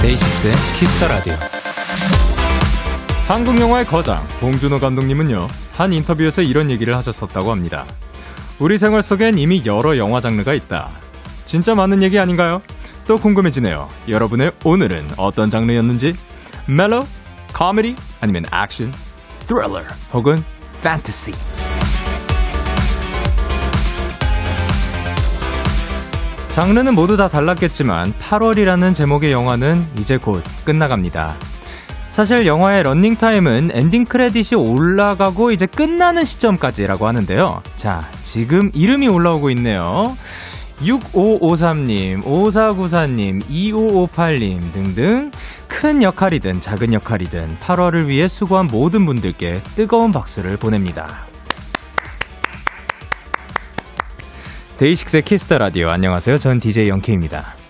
데이식스의 키스터 라디오. 한국 영화의 거장 봉준호 감독님은요 한 인터뷰에서 이런 얘기를 하셨었다고 합니다. 우리 생활 속엔 이미 여러 영화 장르가 있다. 진짜 많은 얘기 아닌가요? 또 궁금해지네요. 여러분의 오늘은 어떤 장르였는지 멜로, 코미디 아니면 액션, 스릴러 혹은 판타지. 장르는 모두 다 달랐겠지만 8월이라는 제목의 영화는 이제 곧 끝나갑니다. 사실 영화의 런닝 타임은 엔딩 크레딧이 올라가고 이제 끝나는 시점까지라고 하는데요. 자, 지금 이름이 올라오고 있네요. 6553님, 5494님, 2558님 등등 큰 역할이든 작은 역할이든 8월을 위해 수고한 모든 분들께 뜨거운 박수를 보냅니다. 데이식스의 키스터 라디오 안녕하세요. 전 DJ 영케이입니다.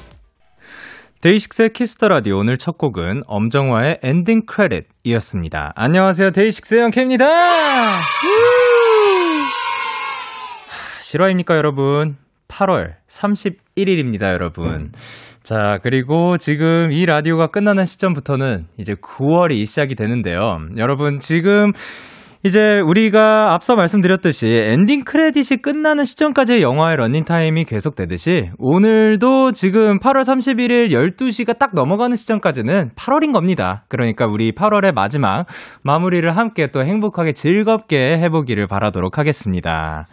데이식스의 키스터 라디오 오늘 첫 곡은 엄정화의 엔딩 크레딧이었습니다. 안녕하세요. 데이식스의 영케이입니다. 실화입니까, 여러분? 8월 31일입니다, 여러분. 자, 그리고 지금 이 라디오가 끝나는 시점부터는 이제 9월이 시작이 되는데요. 여러분, 지금 이제 우리가 앞서 말씀드렸듯이 엔딩 크레딧이 끝나는 시점까지의 영화의 러닝타임이 계속되듯이 오늘도 지금 8월 31일 12시가 딱 넘어가는 시점까지는 8월인 겁니다. 그러니까 우리 8월의 마지막 마무리를 함께 또 행복하게 즐겁게 해보기를 바라도록 하겠습니다.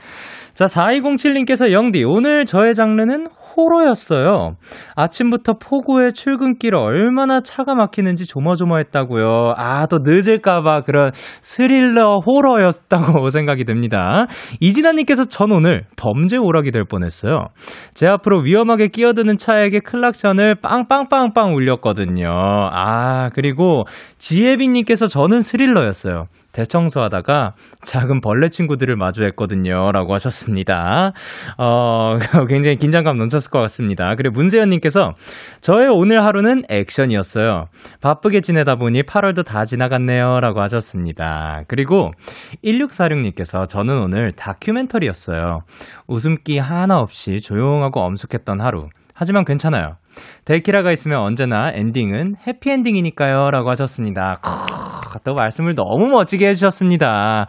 자, 4207님께서 영디, 오늘 저의 장르는 호러였어요. 아침부터 폭우에 출근길 얼마나 차가 막히는지 조마조마했다고요. 아, 또 늦을까봐 그런 스릴러 호러였다고 생각이 듭니다. 이진아님께서 전 오늘 범죄 오락이 될 뻔했어요. 제 앞으로 위험하게 끼어드는 차에게 클락션을 빵빵빵빵 울렸거든요. 아, 그리고 지혜빈님께서 저는 스릴러였어요. 대청소하다가 작은 벌레 친구들을 마주했거든요. 라고 하셨습니다. 어, 굉장히 긴장감 넘쳤 을 것 같습니다. 그리고 문세현님께서 저의 오늘 하루는 액션이었어요. 바쁘게 지내다 보니 8월도 다 지나갔네요. 라고 하셨습니다. 그리고 1646님께서 저는 오늘 다큐멘터리였어요. 웃음기 하나 없이 조용하고 엄숙했던 하루. 하지만 괜찮아요. 데키라가 있으면 언제나 엔딩은 해피엔딩이니까요. 라고 하셨습니다. 또 말씀을 너무 멋지게 해주셨습니다.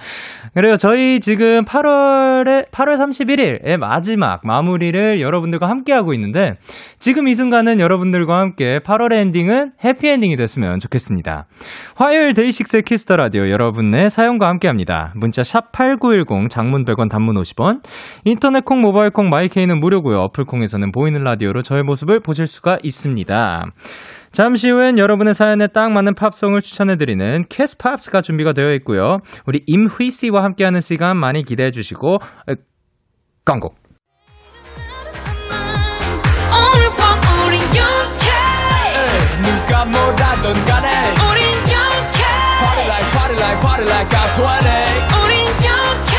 그래요. 저희 지금 8월에, 8월 31일의 마지막 마무리를 여러분들과 함께하고 있는데, 지금 이 순간은 여러분들과 함께 8월의 엔딩은 해피엔딩이 됐으면 좋겠습니다. 화요일 데이식스의 키스터 라디오 여러분의 사연과 함께 합니다. 문자 샵8910 장문 100원 단문 50원, 인터넷 콩, 모바일 콩, 마이 K는 무료고요. 어플 콩에서는 보이는 라디오로 저의 모습을 보실 수가 있습니다. 잠시 후엔 여러분의 사연에 딱 맞는 팝송을 추천해드리는 키스 팝스가 준비가 되어 있고요. 우리 임휘 씨와 함께하는 시간 많이 기대해 주시고 광고. 누가 뭐라던 간에 우린 영케 Party like party like party like I'm 20 우린 영케.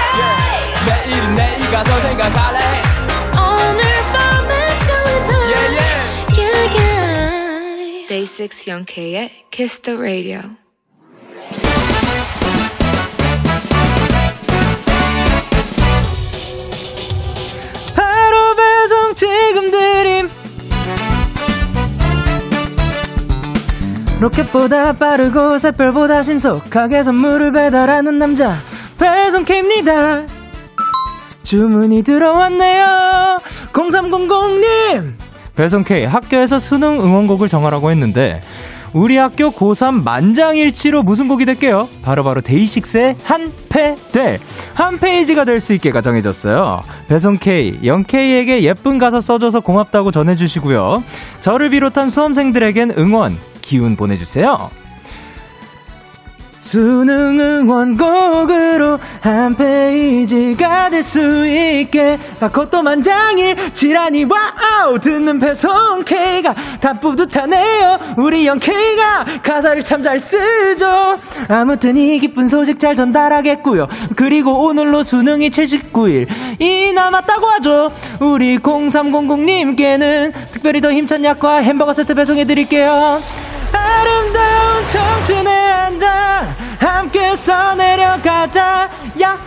내일은 내일 가서 생각할래 6 영케의 Kiss the Radio. 바로 배송 지금 드림. 로켓보다 빠르고 새별보다 신속하게 선물을 배달하는 남자 배송K입니다. 주문이 들어왔네요. 0300님 배송K 학교에서 수능 응원곡을 정하라고 했는데 우리 학교 고3 만장일치로 무슨 곡이 될게요? 바로바로 데이식스의 한패돼 한 페이지가 될 수 있게가 정해졌어요. 배송K, 영K에게 예쁜 가사 써줘서 고맙다고 전해주시고요. 저를 비롯한 수험생들에겐 응원, 기운 보내주세요. 수능 응원곡으로 한 페이지가 될 수 있게. 그것도 만장일치라니 와우! 듣는 배송 K가 다 뿌듯하네요. 우리 영케이가 가사를 참 잘 쓰죠. 아무튼 이 기쁜 소식 잘 전달하겠고요. 그리고 오늘로 수능이 79일. 이 남았다고 하죠. 우리 0300님께는 특별히 더 힘찬 약과 햄버거 세트 배송해드릴게요 아름다운 청춘의 한잔 함께 써내려가자 야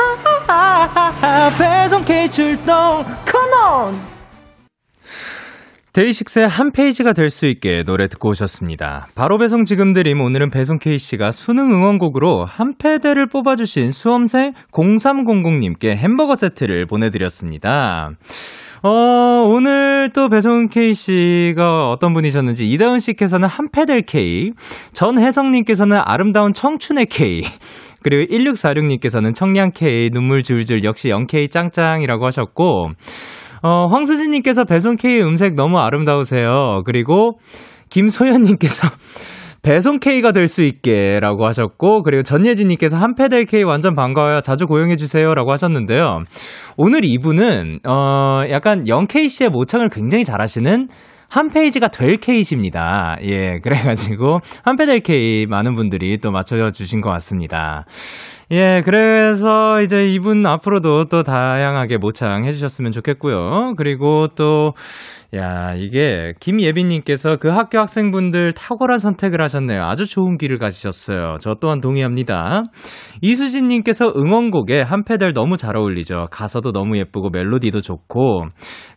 배송 K 출동 컴온 데이식스의 한 페이지가 될 수 있게 노래 듣고 오셨습니다. 바로 배송 지금 드림 오늘은 배송 K씨가 수능 응원곡으로 한 패대를 뽑아주신 수험생 0300님께 햄버거 세트를 보내드렸습니다. 어, 오늘 또 배송 K씨가 어떤 분이셨는지 이다은 씨께서는 한 패델 K, 전혜성 님께서는 아름다운 청춘의 K, 그리고 1646님께서는 청량 K, 눈물 줄줄 역시 0K 짱짱이라고 하셨고, 어, 황수진 님께서 배송 K 음색 너무 아름다우세요. 그리고 김소연 님께서 배송 K가 될 수 있게 라고 하셨고, 그리고 전예진님께서 한패델 K 완전 반가워요. 자주 고용해 주세요. 라고 하셨는데요. 오늘 이분은, 어, 약간 0K씨의 모창을 굉장히 잘하시는 한 페이지가 될 케이십니다. 예, 그래가지고, 한패델 K 많은 분들이 또 맞춰주신 것 같습니다. 예, 그래서 이제 이분 앞으로도 또 다양하게 모창해 주셨으면 좋겠고요. 그리고 또, 야, 이게 김예빈님께서 그 학교 학생분들 탁월한 선택을 하셨네요. 아주 좋은 길을 가시셨어요. 저 또한 동의합니다. 이수진님께서 응원곡에 한 페달 너무 잘 어울리죠. 가사도 너무 예쁘고 멜로디도 좋고.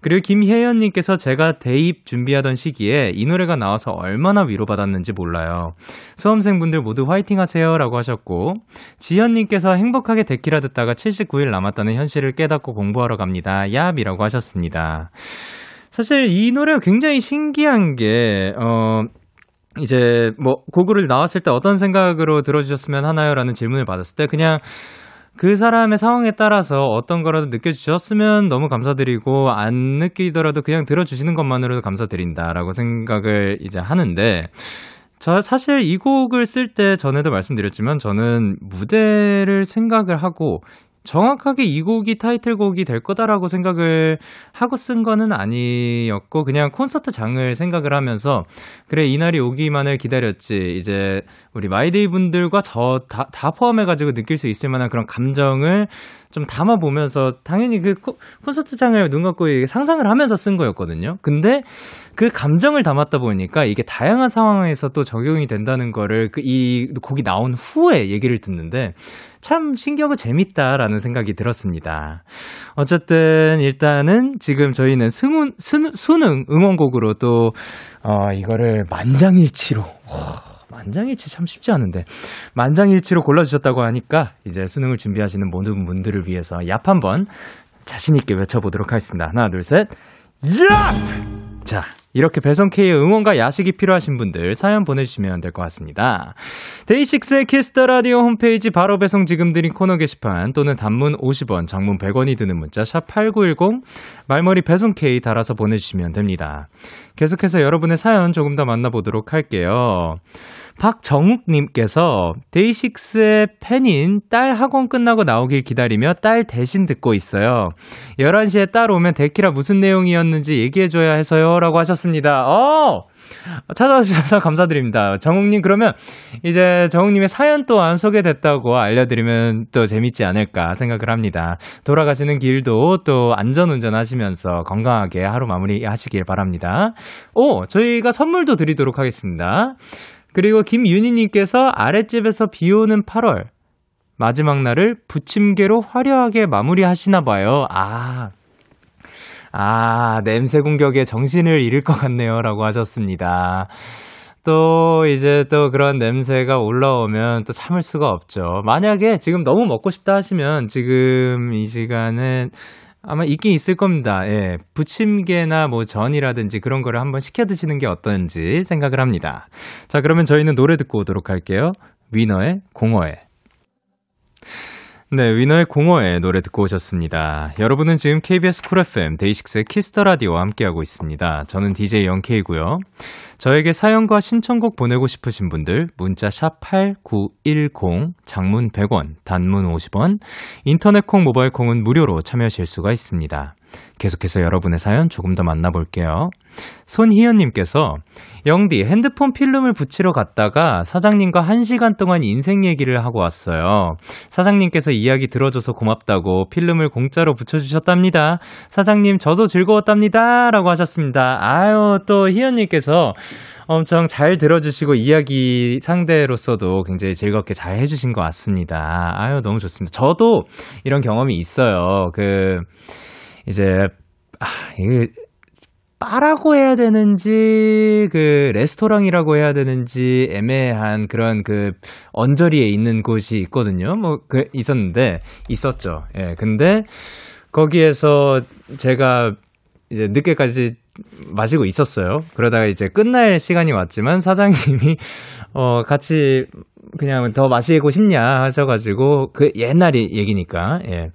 그리고 김혜연님께서 제가 대입 준비하던 시기에 이 노래가 나와서 얼마나 위로받았는지 몰라요. 수험생분들 모두 화이팅 하세요. 라고 하셨고. 지현님께서 행복하게 데키라 듣다가 79일 남았다는 현실을 깨닫고 공부하러 갑니다. 얍이라고 하셨습니다. 사실 이 노래가 굉장히 신기한 게, 어, 이제 뭐 고글을 나왔을 때 어떤 생각으로 들어주셨으면 하나요? 라는 질문을 받았을 때 그냥 그 사람의 상황에 따라서 어떤 거라도 느껴주셨으면 너무 감사드리고 안 느끼더라도 그냥 들어주시는 것만으로도 감사드린다라고 생각을 이제 하는데 저 사실 이 곡을 쓸 때 전에도 말씀드렸지만 저는 무대를 생각을 하고 정확하게 이 곡이 타이틀곡이 될 거다라고 생각을 하고 쓴 거는 아니었고 그냥 콘서트 장을 생각을 하면서 그래 이날이 오기만을 기다렸지. 이제 우리 마이데이 분들과 저 다 다 포함해 가지고 느낄 수 있을 만한 그런 감정을 좀 담아 보면서 당연히 그 콘서트장을 눈 감고 상상을 하면서 쓴 거였거든요. 근데 그 감정을 담았다 보니까 이게 다양한 상황에서 또 적용이 된다는 거를 그 이 곡이 나온 후에 얘기를 듣는데 참 신기하고 재밌다라는 생각이 들었습니다. 어쨌든 일단은 지금 저희는 승운, 수능, 수능 응원곡으로 또, 어, 이거를 만장일치로. 만장일치 참 쉽지 않은데 만장일치로 골라주셨다고 하니까 이제 수능을 준비하시는 모든 분들을 위해서 얍 한번 자신 있게 외쳐보도록 하겠습니다. 하나, 둘, 셋. 얍! 자, 이렇게 배송K의 응원과 야식이 필요하신 분들 사연 보내주시면 될 것 같습니다. 데이식스의 키스터 라디오 홈페이지 바로 배송 지금 드린 코너 게시판 또는 단문 50원, 장문 100원이 드는 문자 샵 8910 말머리 배송K 달아서 보내주시면 됩니다. 계속해서 여러분의 사연 조금 더 만나보도록 할게요. 박정욱님께서 데이식스의 팬인 딸 학원 끝나고 나오길 기다리며 딸 대신 듣고 있어요. 11시에 딸 오면 데키라 무슨 내용이었는지 얘기해줘야 해서요. 라고 하셨습니다. 어! 찾아와 주셔서 감사드립니다. 정욱님, 그러면 이제 정욱님의 사연 또안 소개됐다고 알려드리면 또 재밌지 않을까 생각을 합니다. 돌아가시는 길도 또 안전 운전 하시면서 건강하게 하루 마무리 하시길 바랍니다. 오! 저희가 선물도 드리도록 하겠습니다. 그리고 김윤희님께서 아랫집에서 비 오는 8월 마지막 날을 부침개로 화려하게 마무리 하시나 봐요. 아. 아, 냄새 공격에 정신을 잃을 것 같네요. 라고 하셨습니다. 또 이제 또 그런 냄새가 올라오면 또 참을 수가 없죠. 만약에 지금 너무 먹고 싶다 하시면 지금 이 시간은 아마 있긴 있을 겁니다. 예. 부침개나 뭐 전이라든지 그런 거를 한번 시켜 드시는 게 어떤지 생각을 합니다. 자, 그러면 저희는 노래 듣고 오도록 할게요. 위너의 공허해. 네, 위너의 공허해 노래 듣고 오셨습니다. 여러분은 지금 KBS 쿨 FM 데이식스의 키스터 라디오와 함께하고 있습니다. 저는 DJ 영케이고요. 저에게 사연과 신청곡 보내고 싶으신 분들 문자 샵8910 장문 100원, 단문 50원, 인터넷 콩, 모바일 콩은 무료로 참여하실 수가 있습니다. 계속해서 여러분의 사연 조금 더 만나볼게요. 손희연 님께서 영디 핸드폰 필름을 붙이러 갔다가 사장님과 1시간 동안 인생 얘기를 하고 왔어요. 사장님께서 이야기 들어줘서 고맙다고 필름을 공짜로 붙여주셨답니다. 사장님 저도 즐거웠답니다. 라고 하셨습니다. 아유 또 희연님께서 엄청 잘 들어주시고 이야기 상대로서도 굉장히 즐겁게 잘 해주신 것 같습니다. 아유 너무 좋습니다. 저도 이런 경험이 있어요. 그 이제 아 이게 바라고 해야 되는지 그 레스토랑이라고 해야 되는지 애매한 그런 그 언저리에 있는 곳이 있거든요. 뭐 그 있었는데 있었죠. 예. 근데 거기에서 제가 이제 늦게까지 마시고 있었어요. 그러다가 이제 끝날 시간이 왔지만 사장님이 어 같이 그냥 더 마시고 싶냐 하셔 가지고 그 옛날 얘기니까 예.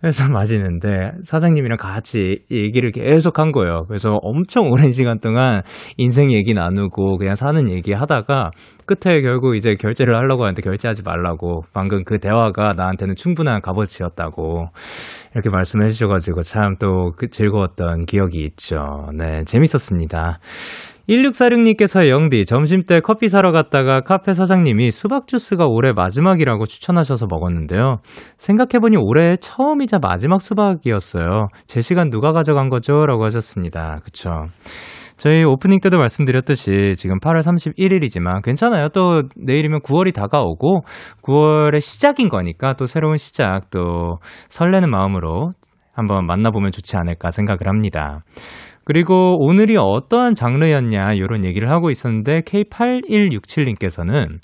그래서 마시는데 사장님이랑 같이 얘기를 계속 한 거예요. 그래서 엄청 오랜 시간 동안 인생 얘기 나누고 그냥 사는 얘기 하다가 끝에 결국 이제 결제를 하려고 하는데 결제하지 말라고 방금 그 대화가 나한테는 충분한 값어치였다고 이렇게 말씀해 주셔가지고 참 또 그 즐거웠던 기억이 있죠. 네, 재밌었습니다. 1646님께서 영디, 점심때 커피 사러 갔다가 카페 사장님이 수박 주스가 올해 마지막이라고 추천하셔서 먹었는데요. 생각해보니 올해 처음이자 마지막 수박이었어요. 제 시간 누가 가져간 거죠? 라고 하셨습니다. 그쵸. 저희 오프닝 때도 말씀드렸듯이 지금 8월 31일이지만 괜찮아요. 또 내일이면 9월이 다가오고 9월의 시작인 거니까 또 새로운 시작 또 설레는 마음으로 한번 만나보면 좋지 않을까 생각을 합니다. 그리고 오늘이 어떠한 장르였냐 이런 얘기를 하고 있었는데 K8167님께서는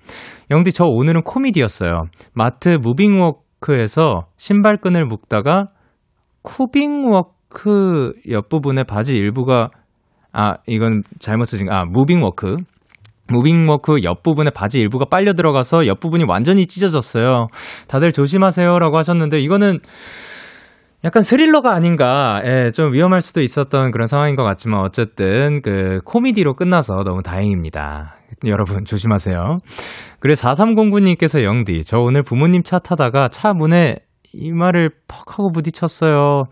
영디 저 오늘은 코미디였어요. 마트 무빙워크에서 신발끈을 묶다가 쿠빙워크 옆부분에 바지 일부가 아 이건 잘못 쓰신 아 무빙워크 무빙워크 옆부분에 바지 일부가 빨려 들어가서 옆부분이 완전히 찢어졌어요. 다들 조심하세요라고 하셨는데 이거는 약간 스릴러가 아닌가, 예, 좀 위험할 수도 있었던 그런 상황인 것 같지만, 어쨌든, 그, 코미디로 끝나서 너무 다행입니다. 여러분, 조심하세요. 그리고 4309님께서 영디, 저 오늘 부모님 차 타다가 차 문에 이마를 퍽 하고 부딪혔어요.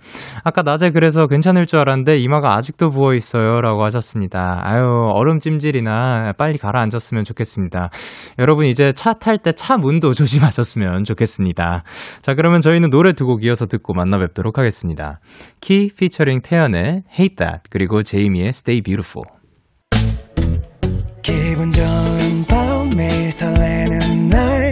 아까 낮에 그래서 괜찮을 줄 알았는데 이마가 아직도 부어 있어요. 라고 하셨습니다. 아유, 얼음 찜질이나 빨리 가라앉았으면 좋겠습니다. 여러분 이제 차 탈 때 차 문도 조심하셨으면 좋겠습니다. 자, 그러면 저희는 노래 두 곡 이어서 듣고 만나 뵙도록 하겠습니다. 키 피처링 태연의 Hate That 그리고 제이미의 Stay Beautiful. 기분 좋은 밤 매일 설레는 날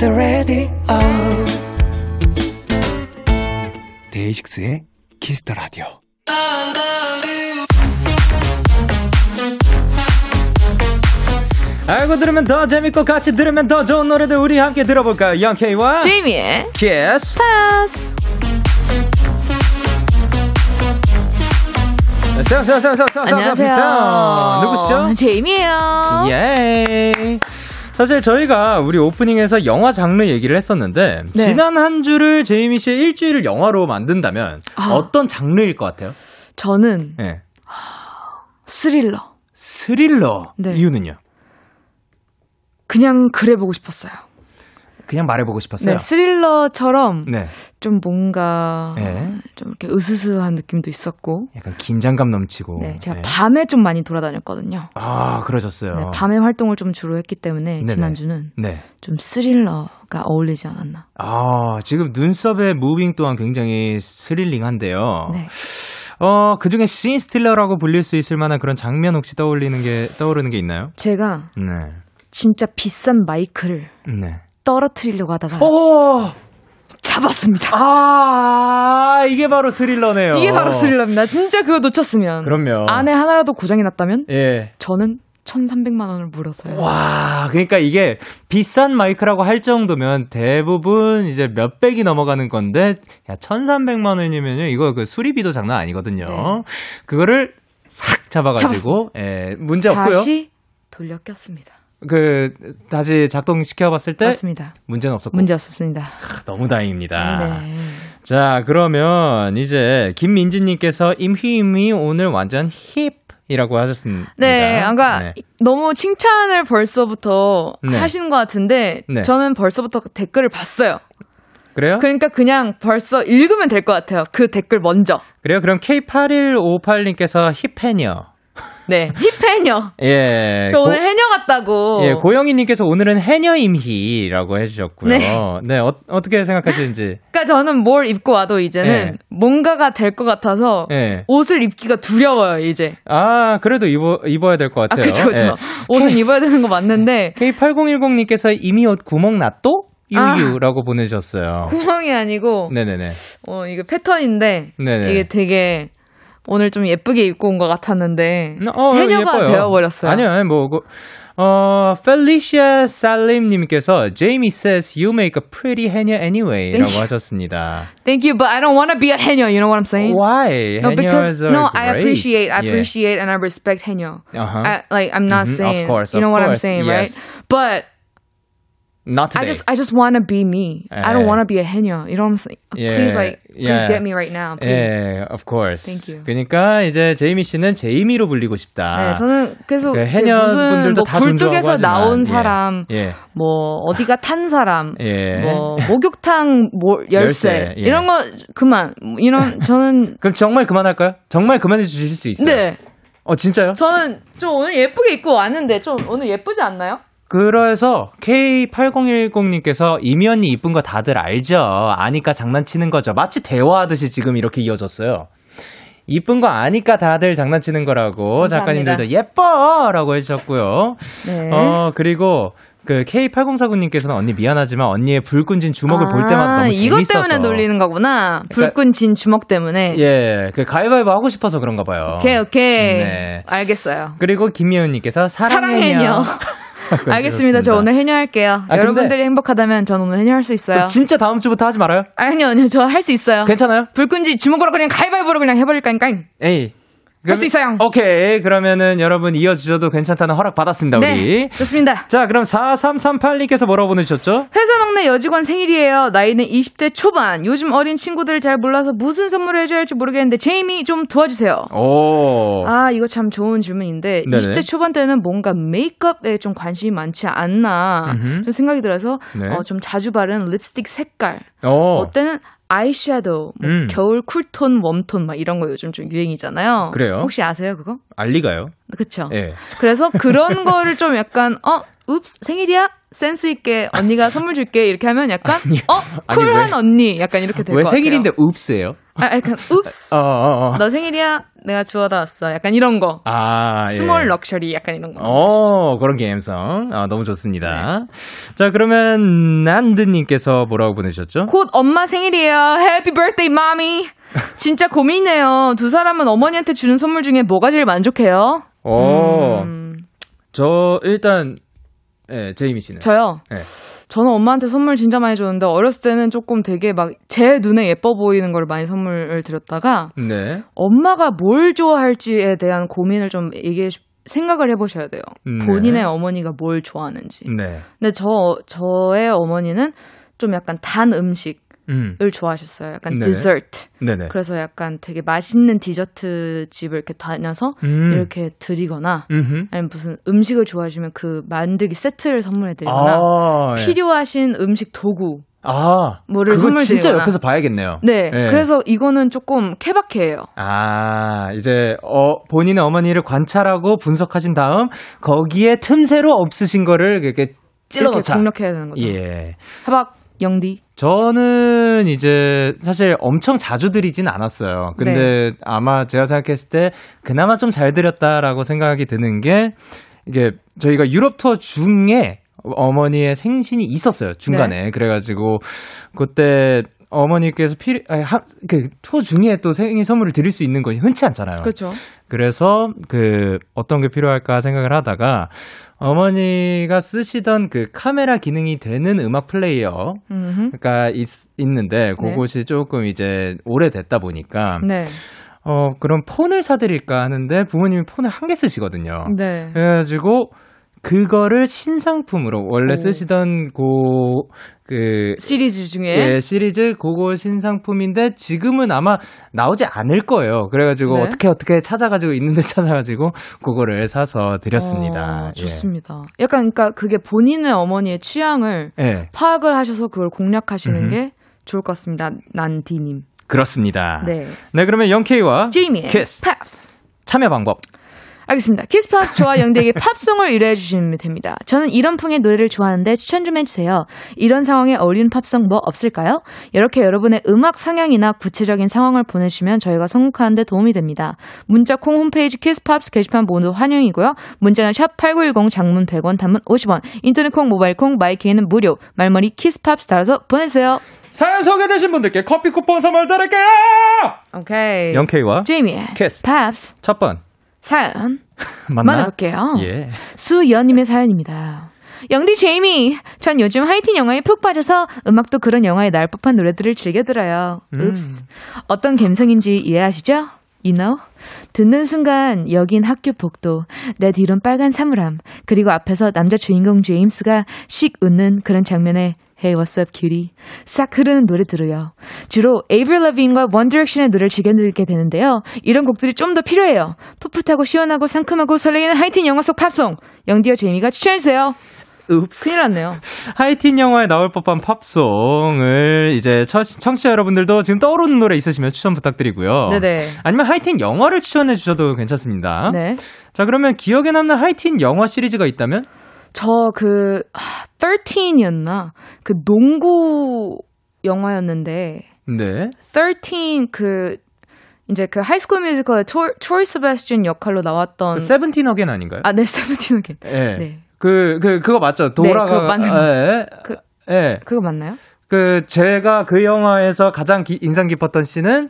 the Radio 데이식스의 키스 더 라디오 알고 들으면 더 재밌고 같이 들으면 더 좋은 노래들 우리 함께 들어볼까요? 영케이와 제이미의 키스. 파스 안녕하세요. 누구시죠? 제이미예요. 예. 사실 저희가 우리 오프닝에서 영화 장르 얘기를 했었는데 네. 지난 한 주를 제이미 씨의 일주일을 영화로 만든다면 아. 어떤 장르일 것 같아요? 저는 예. 스릴러. 스릴러 네. 이유는요? 그냥 그래 보고 싶었어요. 그냥 말해보고 싶었어요. 네, 스릴러처럼 네. 좀 뭔가 네. 좀 이렇게 으스스한 느낌도 있었고. 약간 긴장감 넘치고. 네, 제가 네. 밤에 좀 많이 돌아다녔거든요. 아, 그러셨어요. 네, 밤에 활동을 좀 주로 했기 때문에 네네. 지난주는 네. 좀 스릴러가 어울리지 않았나. 아, 지금 눈썹의 moving 또한 굉장히 thrilling한데요. 네. 어, 그 중에 씬 스틸러라고 불릴 수 있을 만한 그런 장면 혹시 떠올리는 게, 떠오르는 게 있나요? 제가 네. 진짜 비싼 마이크를 네. 떨어뜨리려고 하다가 오! 잡았습니다. 아, 이게 바로 스릴러네요. 이게 바로 스릴러입니다. 진짜 그거 놓쳤으면 그럼요. 안에 하나라도 고장이 났다면 예. 저는 1,300만 원을 물었어요. 와, 그러니까 이게 비싼 마이크라고 할 정도면 대부분 이제 몇백이 넘어가는 건데, 야, 1,300만 원이면요, 이거 그 수리비도 장난 아니거든요. 네. 그거를 싹 잡아가지고, 예, 문제 없고요. 다시 돌려 꼈습니다. 그, 다시 작동시켜봤을 때, 맞습니다. 문제는 없었고. 문제 없었습니다. 아, 너무 다행입니다. 네. 자, 그러면 이제 김민지님께서 임휘임이 오늘 완전 힙 이라고 하셨습니다. 네, 아까 네. 너무 칭찬을 벌써부터 네. 하신 것 같은데 네. 저는 벌써부터 댓글을 봤어요. 그래요? 그러니까 그냥 벌써 읽으면 될 것 같아요. 그 댓글 먼저. 그래요? 그럼 K8158님께서 힙해녀. 네, 힙해녀. 예. 저 고- 오늘 해녀 같다고. 예, 고영희님께서 오늘은 해녀임희라고 해주셨고요. 네. 네, 어, 어떻게 생각하시는지. 그러니까 저는 뭘 입고 와도 이제는 네. 뭔가가 될 것 같아서 예. 옷을 입기가 두려워요 이제. 아, 그래도 입어, 입어야 될것아 같아요. 그죠 그죠. 옷은 입어야 되는 거 맞는데 K8010님께서 이미 옷 구멍 났또? 아. 유유라고 보내주셨어요. 구멍이 아니고 네네네. 어 이게 패턴인데 네네. 이게 되게 오늘 좀 예쁘게 입고 온 것 같았는데 어, 해녀가 예뻐요. 되어버렸어요. 아니요, 아니, 뭐, 그, 어, 펠리시아 살림님께서 Jamie says you make a pretty 해녀 anyway라고 you. 하셨습니다. Thank you, but I don't want to be a 해녀. You know what I'm saying? Why? No, because no, I great. appreciate, I Yeah. appreciate, and I respect 해녀. Uh-huh. I, like I'm not Mhm, of saying, course, you of know what I'm course, saying, yes. right? But Not today. I just, I just want to be me. I don't Eh. want to be a 해녀. You know what I'm saying? Yeah, Please, like, please yeah. get me right now, please. 예, of course. Thank you. 그러니까 이제 제이미 씨는 제이미로 불리고 싶다. 네, 저는 계속 그그 해녀분들도 무슨 뭐다 존중하고 굴뚝에서 하지만, 나온 예, 사람, 예. 뭐 어디가 탄 사람, 예. 뭐 목욕탕 뭐 열쇠, 열쇠, 예. 이런 거 그만. 뭐 이런 저는 그럼 정말 그만할까요? 정말 그만해 주실 수 있어요? 네, 어, 진짜요? 저는 좀 오늘 예쁘게 입고 왔는데 좀 오늘 예쁘지 않나요? 그래서 K8010님께서 이미 언니 이쁜 거 다들 알죠? 아니까 장난치는 거죠. 마치 대화하듯이 지금 이렇게 이어졌어요. 이쁜 거 아니까 다들 장난치는 거라고 감사합니다. 작가님들도 예뻐 라고 해주셨고요. 네. 어 그리고 그 K8049님께서는 언니 미안하지만 언니의 불끈 진 주먹을 볼 때마다 너무 아, 이것 재밌어서 때문에 놀리는 거구나. 불끈 진 주먹 때문에. 예, 그 가위바위보 하고 싶어서 그런가 봐요. 오케이 오케이. 네. 알겠어요. 그리고 김예은님께서 사랑해녀. 사랑해녀. 알겠습니다. 저 오늘 해녀 할게요. 아, 여러분들이 행복하다면 전 오늘 해녀 할 수 있어요. 진짜 다음 주부터 하지 말아요. 아니요, 아니요. 저 할 수 있어요. 괜찮아요? 불끈지 주먹으로 그냥 가위바위보로 그냥 해버릴까니까. 에이. 할 수 있어요. 오케이. 그러면은 여러분 이어주셔도 괜찮다는 허락 받았습니다, 우리. 네, 좋습니다. 자, 그럼 4338님께서 뭐라고 보내주셨죠? 회사 막내 여직원 생일이에요. 나이는 20대 초반. 요즘 어린 친구들을 잘 몰라서 무슨 선물을 해줘야 할지 모르겠는데 제이미 좀 도와주세요. 오. 아, 이거 참 좋은 질문인데 네네. 20대 초반 때는 뭔가 메이크업에 좀 관심이 많지 않나 음흠. 좀 생각이 들어서 네. 어, 좀 자주 바르는 립스틱 색깔 오. 어 때는 아이섀도우, 뭐 음. 겨울 쿨톤, 웜톤 막 이런 거 요즘 좀 유행이잖아요. 그래요? 혹시 아세요 그거? 알리가요? 그쵸? 예. 그래서 그런 거를 좀 약간 어, oops 생일이야? 센스 있게 언니가 선물 줄게 이렇게 하면 약간 어 아니, 쿨한 왜- 언니 약간 이렇게 될것왜 같아요. 생일인데 oops예요? 아, 약간 oops 어, 어, 어. 너 생일이야? 내가 주워다 왔어. 약간 이런 거. 아, 예. small luxury 약간 이런 거. 어, 그런 감성. 아, 너무 좋습니다. 자, 그러면 난드님께서 뭐라고 보내셨죠? 곧 엄마 생일이에요. Happy birthday. 진짜 고민이네요. 두 사람은 어머니한테 주는 선물 중에 뭐가 제일 만족해요? 어, 음, 저 일단 예, 제이미 씨는. 저요. 네. 저는 엄마한테 선물 진짜 많이 줬는데 어렸을 때는 조금 되게 막 제 눈에 예뻐 보이는 걸 많이 선물을 드렸다가 네. 엄마가 뭘 좋아할지에 대한 고민을 좀 얘기해 주- 생각을 해보셔야 돼요. 네. 본인의 어머니가 뭘 좋아하는지. 네. 근데 저 저의 어머니는 좀 약간 단 음식 을 음. 좋아하셨어요. 약간 네. 디저트. 네네. 그래서 약간 되게 맛있는 디저트 집을 이렇게 다녀서 음. 이렇게 드리거나 음흠. 아니면 무슨 음식을 좋아하시면 그 만들기 세트를 선물해 드리거나 아, 예. 필요하신 음식 도구 아, 뭐를 선물 진짜 드리거나. 옆에서 봐야겠네요. 네, 예. 그래서 이거는 조금 케바케예요. 아, 이제 어 본인의 어머니를 관찰하고 분석하신 다음 거기에 틈새로 없으신 거를 이렇게 찔러 이렇게 넣자. 공략해야 되는 거죠. 예. 하박 영디. 저는 이제 사실 엄청 자주 드리진 않았어요. 근데 아마 제가 생각했을 때 그나마 좀 잘 드렸다라고 생각이 드는 게 이게 저희가 유럽 투어 중에 어머니의 생신이 있었어요 중간에 그래가지고 그때 어머니께서 필요 아니, 하, 그 투어 중에 또 생일 선물을 드릴 수 있는 것이 흔치 않잖아요. 그렇죠. 그래서 그 어떤 게 필요할까 생각을 하다가 어머니가 쓰시던 그 카메라 기능이 되는 음악 플레이어 음흠. 가 있, 있는데 그것이 조금 이제 오래됐다 보니까 네. 어 그럼 폰을 사드릴까 하는데 부모님이 폰을 한 개 쓰시거든요. 네. 그래가지고 그거를 신상품으로 원래 오. 쓰시던 고 그 시리즈 중에 예, 시리즈 그거 신상품인데 지금은 아마 나오지 않을 거예요. 그래가지고 네. 어떻게 어떻게 찾아가지고 있는데 찾아가지고 그거를 사서 드렸습니다. 어, 좋습니다. 약간 그러니까 그게 본인의 어머니의 취향을 예. 예, 파악을 하셔서 그걸 공략하시는 음흠. 게 좋을 것 같습니다. 난디님. 그렇습니다. 네. 네, 그러면 영케이와 제이미의 키스 팝스. 참여 방법. 알겠습니다. 키스팝스 저와 영디에게 팝송을 의뢰해 주시면 됩니다. 저는 이런 풍의 노래를 좋아하는데 추천 좀 해주세요. 이런 상황에 어울리는 팝송 뭐 없을까요? 이렇게 여러분의 음악 성향이나 구체적인 상황을 보내주시면 저희가 선곡하는 데 도움이 됩니다. 문자 콩 홈페이지 키스팝스 게시판 모두 환영이고요. 문자는 샵 8910 장문 100원 단문 50원 인터넷 콩 모바일 콩 마이케이는 무료 말머리 키스팝스 달아서 보내주세요. 사연 소개되신 분들께 커피 쿠폰 선물 드릴게요. 오케이. 영케이와 제이미의 키스 팝스 첫 번. 사연 만나? 만나볼게요. 예. 수연님의 사연입니다. 영디 제이미, 전 요즘 하이틴 영화에 푹 빠져서 음악도 그런 영화에 날 법한 노래들을 즐겨 들어요. 음. Oops. 어떤 감성인지 이해하시죠? You know? 듣는 순간 여긴 학교 복도, 내 뒤론 빨간 사물함, 그리고 앞에서 남자 주인공 제임스가 씩 웃는 그런 장면에 Hey, what's up, cutie? 싹 흐르는 노래 들어요. 주로 에이브릴 러빈과 원 디렉션의 노래를 즐겨 듣게 되는데요. 이런 곡들이 좀 더 필요해요. 풋풋하고 시원하고 상큼하고 설레이는 하이틴 영화 속 팝송. 영디와 제이미가 추천해주세요. Oops. 큰일 났네요. 하이틴 영화에 나올 법한 팝송을 이제 처- 청취자 여러분들도 지금 떠오르는 노래 있으시면 추천 부탁드리고요. 네네. 아니면 하이틴 영화를 추천해 주셔도 괜찮습니다. 네. 자, 그러면 기억에 남는 하이틴 영화 시리즈가 있다면? 저 그, 13이었나? 그 농구 영화였는데, 네. 13 그, 이제 그 하이스쿨 뮤지컬의 트로이 스베스준 역할로 나왔던. 그 Seventeen Again 아닌가요? 아, 네, Seventeen Again. 예. 네. 그, 그, 그거 맞죠? 돌아가. 그거 맞는 예. 그- 예. 그거 맞나요? 그, 제가 그 영화에서 가장 기- 인상 깊었던 씬은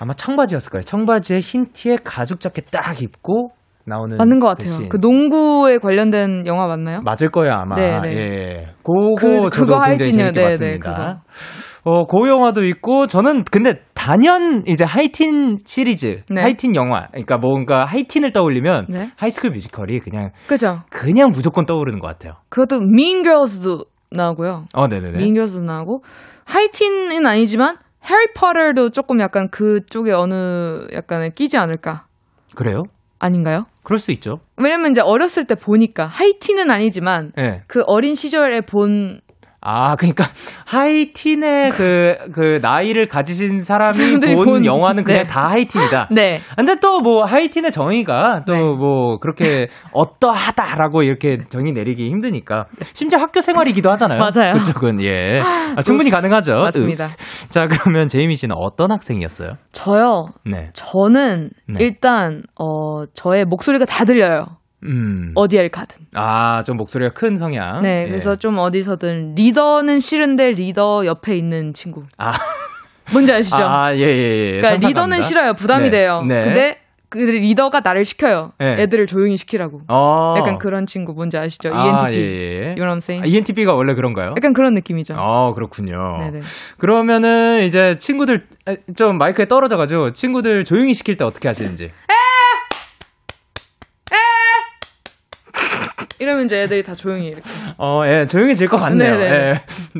아마 청바지였을 거예요. 청바지에 흰 티에 가죽 자켓 딱 입고 나오는. 맞는 것그 같아요. 씬. 그 농구에 관련된 영화 맞나요? 맞을 거예요, 아마. 네, 네. 예. 그거 그- 저도 그거 굉장히. 재밌게 네, 봤습니다. 어, 그 영화도 있고, 저는 근데 단연 이제 하이틴 시리즈, 네. 하이틴 영화, 그러니까 뭔가 하이틴을 떠올리면 네. 하이스쿨 뮤지컬이 그냥, 그죠? 그냥 무조건 떠오르는 것 같아요. 그것도 Mean Girls도 나오고요. 어, 네네네. Mean Girls도 나오고 하이틴은 아니지만 해리포터도 조금 약간 그쪽에 어느 약간에 끼지 않을까 그래요? 아닌가요? 그럴 수 있죠. 왜냐면 이제 어렸을 때 보니까 하이틴은 아니지만 예. 그 어린 시절에 본 아, 그러니까 하이틴의 그, 그 나이를 가지신 사람이 본, 본- 영화는 그냥 네. 다 하이틴이다. 네. 근데 또 뭐 하이틴의 정의가 또 네. 뭐 그렇게 어떠하다라고 이렇게 정의 내리기 힘드니까 심지어 학교 생활이기도 하잖아요. 맞아요. 그쪽은 예 아, 충분히 읍스. 가능하죠. 맞습니다. 읍스. 자 그러면 제이미 씨는 어떤 학생이었어요? 저요. 네. 저는 네. 일단 어 저의 목소리가 다 들려요. 음. 어디에 가든. 아 좀 목소리가 큰 성향. 네, 예. 그래서 좀 어디서든 리더는 싫은데 리더 옆에 있는 친구. 아, 뭔지 아시죠? 아, 예, 예, 예. 그러니까. 리더는 싫어요. 부담이 네. 돼요. 네. 근데 그 리더가 나를 시켜요. 네. 애들을 조용히 시키라고. 어. 약간 그런 친구 뭔지 아시죠? 아, ENTP. 예, 예. You know what I'm saying? 아, ENTP가 원래 그런가요? 약간 그런 느낌이죠. 어, 그렇군요. 네네. 그러면은 이제 친구들 에, 좀 마이크에 떨어져 가지고 친구들 조용히 시킬 때 어떻게 하시는지. 이러면 이제 애들이 다 조용히 이렇게. 어, 예, 조용해질 것 같네요. 네네네. 예.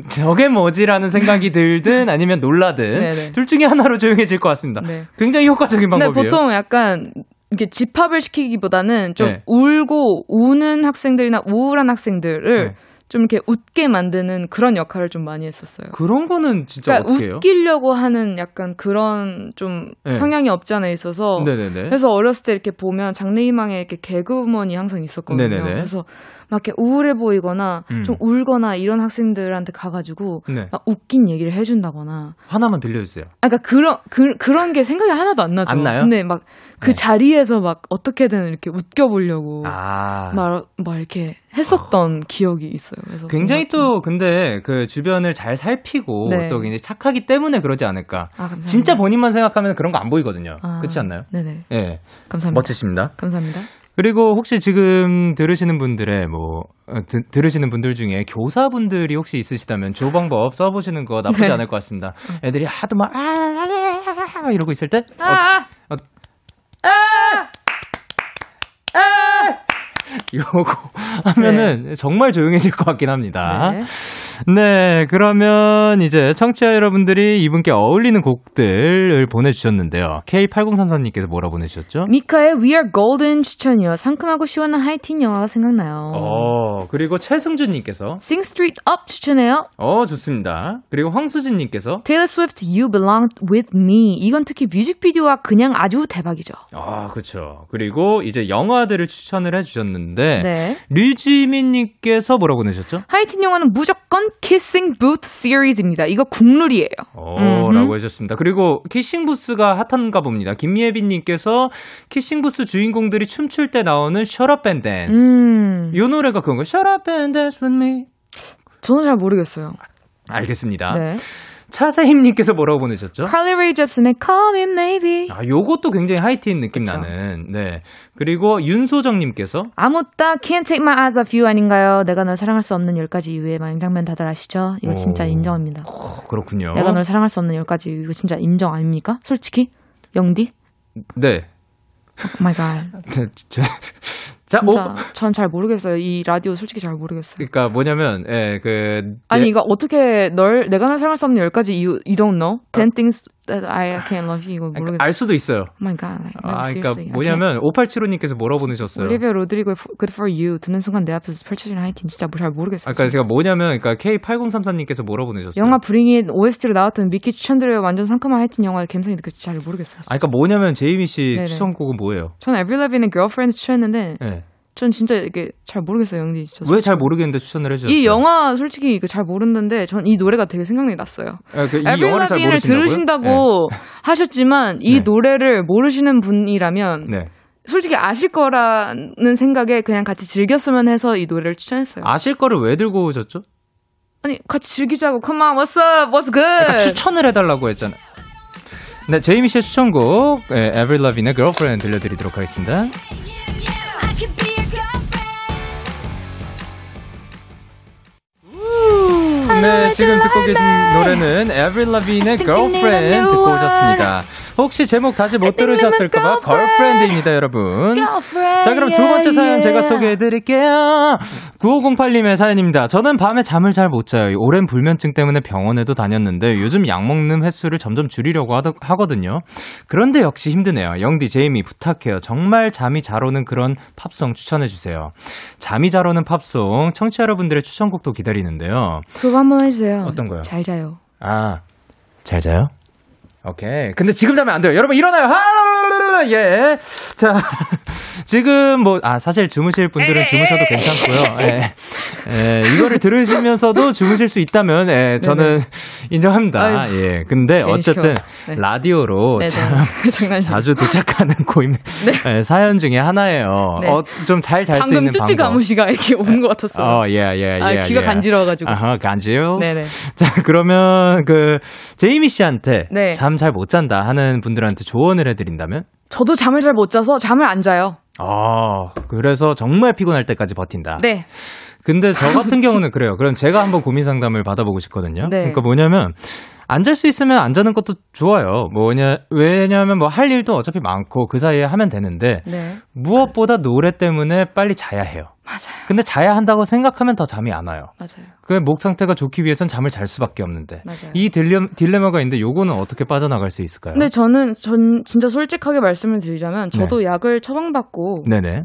저게 뭐지라는 생각이 들든 아니면 놀라든 네네. 둘 중에 하나로 조용해질 것 같습니다. 네. 굉장히 효과적인 방법이에요. 보통 약간 이렇게 집합을 시키기보다는 좀 네. 울고 우는 학생들이나 우울한 학생들을 네. 좀 이렇게 웃게 만드는 그런 역할을 좀 많이 했었어요. 그런 거는 진짜 그러니까 어떻게 해요? 웃기려고 하는 약간 그런 좀 네. 성향이 없지 않아 있어서 네네네. 그래서 어렸을 때 이렇게 보면 장래희망에 이렇게 개그우먼이 항상 있었거든요. 네네네. 그래서 막 이렇게 우울해 보이거나 음. 좀 울거나 이런 학생들한테 가가지고 네. 막 웃긴 얘기를 해준다거나 하나만 들려주세요. 아, 그러니까 그런 그, 그런 게 생각이 하나도 안 나죠. 안 나요? 근데 막 그 네. 자리에서 막 어떻게든 이렇게 웃겨보려고 아. 막, 막 이렇게 했었던 기억이 있어요. 그래서 굉장히 또 근데 그 주변을 잘 살피고 네. 또 굉장히 착하기 때문에 그러지 않을까. 아. 진짜 본인만 생각하면 그런 거 안 보이거든요. 아, 그렇지 않나요? 네네. 예. 감사합니다. 멋지십니다. 감사합니다. 그리고 혹시 지금 들으시는 분들의 뭐 어, 드- 들으시는 분들 중에 교사분들이 혹시 있으시다면 조 방법 써보시는 거 나쁘지 네. 않을 것 같습니다. 애들이 하도 막 아, 아, 아, 아, 이러고 있을 때 어, 아! 요거 하면은 정말 조용해질 것 같긴 합니다. 네. 네, 그러면 이제 청취자 여러분들이 이분께 어울리는 곡들을 보내주셨는데요. K8033님께서 뭐라 보내주셨죠? 미카의 We Are Golden 추천이요. 상큼하고 시원한 하이틴 영화가 생각나요. 어, 그리고 최승준님께서 Sing Street Up 추천해요. 어, 좋습니다. 그리고 황수진님께서 Taylor Swift You Belong With Me. 이건 특히 뮤직비디오가 그냥 아주 대박이죠. 아, 그렇죠. 그리고 이제 영화들을 추천을 해주셨는데 네. 류지민님께서 뭐라고 보내셨죠? 하이틴 영화는 무조건 Kissing Booth 시리즈입니다. 이거 국룰이에요. 어, 음흠. 라고 해주셨습니다. 그리고 키싱 부스가 핫한가 봅니다. 김예빈님께서 키싱 부스 주인공들이 춤출 때 나오는 and Dance. 음. 이 노래가 그런 거 Shut Up and Dance with me. 저는 잘 모르겠어요. 알겠습니다. 네. 차세임님께서 뭐라고 보내셨죠? Carly Rae Jepsen의 Call Me Maybe. 아, 요것도 굉장히 하이틴 느낌 그쵸. 나는. 네. 그리고 윤소정님께서 아무 따 Can't Take My Eyes Off You 아닌가요? 내가 널 사랑할 수 없는 10가지 이유의 망장면 다들 아시죠? 이거 진짜 오. 인정합니다. 어, 그렇군요. 내가 널 사랑할 수 없는 10가지 이유 이거 진짜 인정 아닙니까? 솔직히? 영디? 네. Oh my god. 자, 자, 자, 오, 진짜 전 잘 모르겠어요. 이 라디오 솔직히 잘 모르겠어요. 그러니까 뭐냐면, 예, 그 아니 네, 이거 어떻게 널 내가 널 사랑할 수 없는 10가지 이유 You don't know? 10 things that I can't love you 이거 그러니까 모르겠어요. 알 수도 있어요. Oh my god. Like, 아, 그러니까 뭐냐면 5875님께서 뭐라고 보내셨어요? 올리비아 로드리고의 Good for You 듣는 순간 내 앞에서 펼쳐지는 하이틴 진짜 뭐잘 모르겠어요. 아까 제가 뭐냐면, 그러니까 K8034님께서 뭐라고 보내셨어요? 영화 Bring It OST로 나왔던 미키 추천드려요. 완전 상큼한 하이틴 영화의 감성이 느껴지 잘 모르겠어요. 아, 그러니까 뭐냐면 제이미 씨 네네. 추천곡은 뭐예요? 전 에이브릴 라빈의 Girlfriend 추천했는데 예. 전 진짜 이게 잘 모르겠어요, 영디. 왜 잘 모르겠는데 추천을 해주셨어요? 이 영화 솔직히 이거 잘 모르는데 전 이 노래가 되게 생각이 났어요. 아, 그, 이 에이브릴 라빈을? 들으신다고 하셨지만 이 네. 노래를 모르시는 분이라면 네. 네. 솔직히 아실 거라는 생각에 그냥 같이 즐겼으면 해서 이 노래를 추천했어요. 아실 거를 왜 들고 오셨죠? 아니 같이 즐기자고 Come on, what's up, what's good? 그러니까 추천을 해달라고 했잖아요. 네, 제이미 씨의 추천곡 예, Every Love인의 Girlfriend 들려드리도록 하겠습니다. 네, 지금 듣고 계신 노래는 Every Love인의 Girlfriend 듣고 오셨습니다. 혹시 제목 다시 못 들으셨을까봐 Girlfriend입니다, 여러분. 자, 그럼 두 번째 사연 제가 소개해 드릴게요. 9508님의 사연입니다. 저는 밤에 잠을 잘 못 자요. 오랜 불면증 때문에 병원에도 다녔는데 요즘 약 먹는 횟수를 점점 줄이려고 하더, 하거든요. 그런데 역시 힘드네요. 영디, 제이미 부탁해요. 정말 잠이 잘 오는 그런 팝송 추천해 주세요. 잠이 잘 오는 팝송 청취자 여러분들의 추천곡도 기다리는데요. 그거 한번 해주세요. 어떤 거요? 잘 자요. 아, 잘 자요? 오케이. 근데 지금 자면 안 돼요. 여러분 일어나요. 하! 예. 자, 지금 뭐, 아, 사실 주무실 분들은 주무셔도 괜찮고요. 예. 예, 이거를 들으시면서도 주무실 수 있다면, 예, 저는 인정합니다. 아유, 예. 근데 어쨌든. 네. 라디오로. 참. 자주 도착하는 고임 예, 사연 중에 하나예요. 네. 어, 좀 잘 잘수 방금 있는 쭈찌 방법. 가무시가 이렇게 오는 것 같았어요. 어, 예, 예, 예. 아, 귀가 예. 간지러워가지고. 아하, 간지요? 네네. 자, 그러면 그 제이미 씨한테 네. 잠잘 못 잔다 하는 분들한테 조언을 해드린다면? 저도 잠을 잘 못 자서 잠을 안 자요. 아, 그래서 정말 피곤할 때까지 버틴다. 네. 근데 저 같은 경우는 그래요. 그럼 제가 한번 고민 상담을 받아보고 싶거든요. 네. 그러니까 뭐냐면 안잘수 있으면 안 자는 것도 좋아요. 뭐냐 왜냐하면 뭐 할 일도 어차피 많고 그 사이에 하면 되는데 네. 무엇보다 노래 때문에 빨리 자야 해요. 맞아요. 근데 자야 한다고 생각하면 더 잠이 안 와요. 맞아요. 그 목 상태가 좋기 위해선 잠을 잘 수밖에 없는데 맞아요. 이 딜레, 딜레마가 있는데 요거는 어떻게 빠져나갈 수 있을까요? 근데 저는 전 진짜 솔직하게 말씀을 드리자면 저도 약을 처방받고 네네.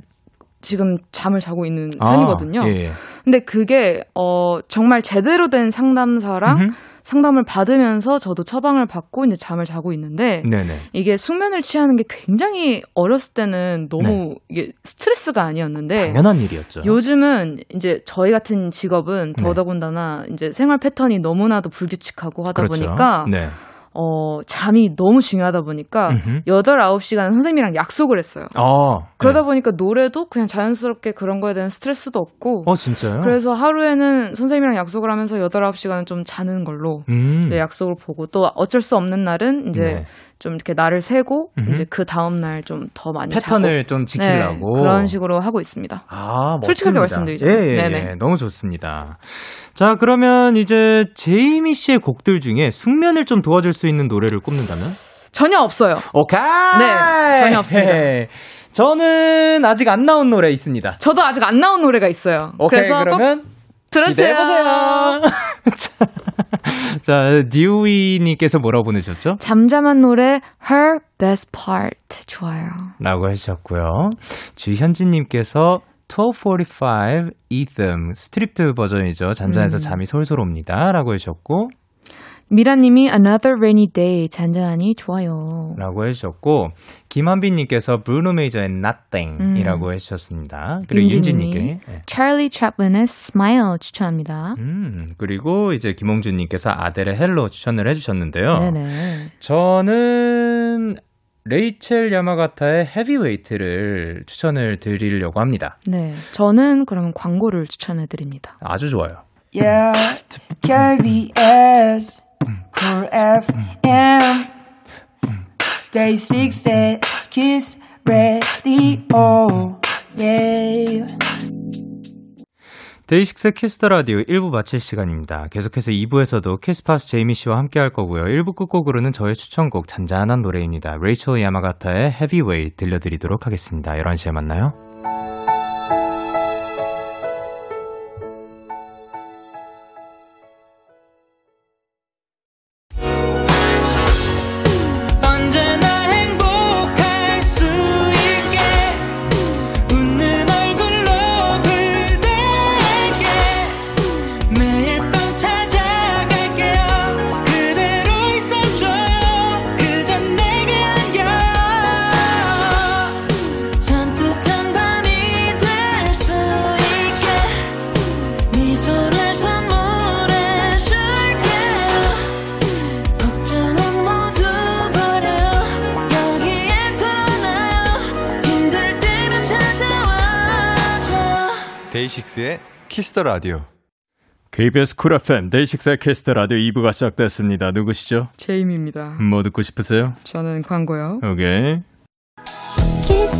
지금 잠을 자고 있는 아, 편이거든요. 예, 예. 근데 그게 어 정말 제대로 된 상담사랑 음흠. 상담을 받으면서 저도 처방을 받고 이제 잠을 자고 있는데 네네. 이게 숙면을 취하는 게 굉장히 어렸을 때는 너무 이게 스트레스가 아니었는데 네. 당연한 일이었죠. 요즘은 이제 저희 같은 직업은 네. 더더군다나 이제 생활 패턴이 너무나도 불규칙하고 하다 그렇죠. 보니까 네. 어, 잠이 너무 중요하다 보니까 음흠. 8, 9시간 선생님이랑 약속을 했어요. 아, 그러다 네. 보니까 노래도 그냥 자연스럽게 그런 거에 대한 스트레스도 없고 어 진짜요? 그래서 하루에는 선생님이랑 약속을 하면서 8, 9시간은 좀 자는 걸로 음. 약속을 보고 또 어쩔 수 없는 날은 이제 네. 좀 이렇게 날을 세고 음흠. 이제 그 다음 날 좀 더 많이 패턴을 좀 자고 지키려고 네, 그런 식으로 하고 있습니다. 아, 솔직하게 멋집니다. 말씀드리죠. 예, 예, 네네. 예. 너무 좋습니다. 자, 그러면 이제 제이미 씨의 곡들 중에 숙면을 좀 도와줄 수 있는 노래를 꼽는다면? 전혀 없어요. 오케이. 네, 전혀 없습니다. 저는 아직 안 나온 노래 있습니다. 저도 아직 안 나온 노래가 있어요. 오케이, 그래서 꼭 그러면 기대해보세요. 자, 자, 듀이님께서 뭐라고 보내셨죠? 잠잠한 노래 Her Best Part 좋아요. 라고 해주셨고요. 주현진님께서 1245 Etham Stripped 버전이죠. 잔잔해서 음. 잠이 솔솔 옵니다. 라고 해주셨고, 미라님이 Another Rainy Day 잔잔하니 좋아요. 라고 해주셨고, 김한빈님께서 브루노 메이저의 Nothing 이라고 해주셨습니다. 그리고 윤진님께. 네. Charlie Chaplin의 Smile 추천합니다. 음, 그리고 이제 김홍준님께서 아델의 Hello 추천을 해주셨는데요. 네네. 저는 레이첼 야마가타의 Heavyweight를 추천을 드리려고 합니다. 네. 저는 그러면 광고를 추천해 드립니다. 아주 좋아요. Yeah, KBS, Cool FM, Day 6 Kiss the Radio. Yeah. 데이식스 Kiss the Radio 1부 마칠 시간입니다. 계속해서 2부에서도 Kiss Pops 제이미 씨와 함께 할 거고요. 1부 끝곡으로는 저의 추천곡 잔잔한 노래입니다. 레이첼 야마가타의 Heavyweight 들려드리도록 하겠습니다. 11시에 만나요. Kiss the Radio. KBS Cool FM 데이식스의 Kiss the Radio 2부가 시작됐습니다. 누구시죠? 제이미입니다. 뭐 듣고 싶으세요? 저는 광고요. 오케이. 키스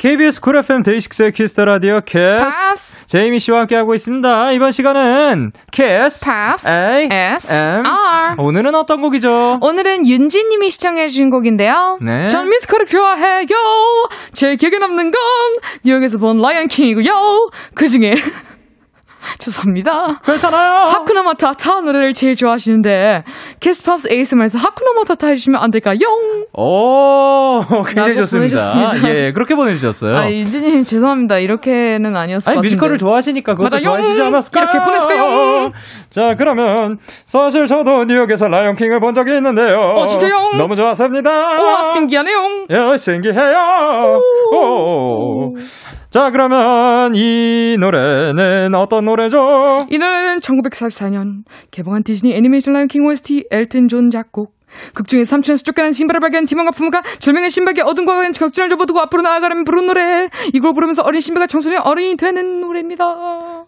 KBS Cool FM 데이식스의 Kiss the Radio Kiss Pops, 제이미 씨와 함께하고 있습니다. 이번 시간은 Kiss Pops, A S, M R. 오늘은 어떤 곡이죠? 오늘은 윤지 님이 신청해 주신 곡인데요. 네. 전 뮤지컬을 좋아해요. 제 기억에 남는 건 뉴욕에서 본 라이언 킹이고요. 그 중에 죄송합니다. 괜찮아요. 하쿠나 마타타 노래를 제일 좋아하시는데 Kiss Pops ASMR에서 하쿠나 마타타 해주시면 안 될까요? 오, 굉장히 좋습니다. 보내주셨습니다. 예, 그렇게 보내주셨어요. 아, 윤지님 죄송합니다. 이렇게는 아니었을 것 아니 같은데. 뮤지컬을 좋아하시니까 그것도 맞아요. 좋아하시지 않았을까요? 이렇게 보냈을까요? 자 그러면 사실 저도 뉴욕에서 라이온킹을 본 적이 있는데요. 어, 진짜요? 너무 좋았습니다. 우와 신기하네요. 야, 신기해요. 오. 자 그러면 이 노래는 어떤 노래죠? 이 노래는 1944년 개봉한 디즈니 애니메이션 라이언킹 OST 엘튼 존 작곡 극 중에 삼촌에게서 쫓겨난 심바를 발견한 티몬과 품바가 절망의 심바에게 어둠과 같은 걱정을 접어두고 앞으로 나아가라며 부른 노래 이걸 부르면서 어린 심바가 청소년이 어른이 되는 노래입니다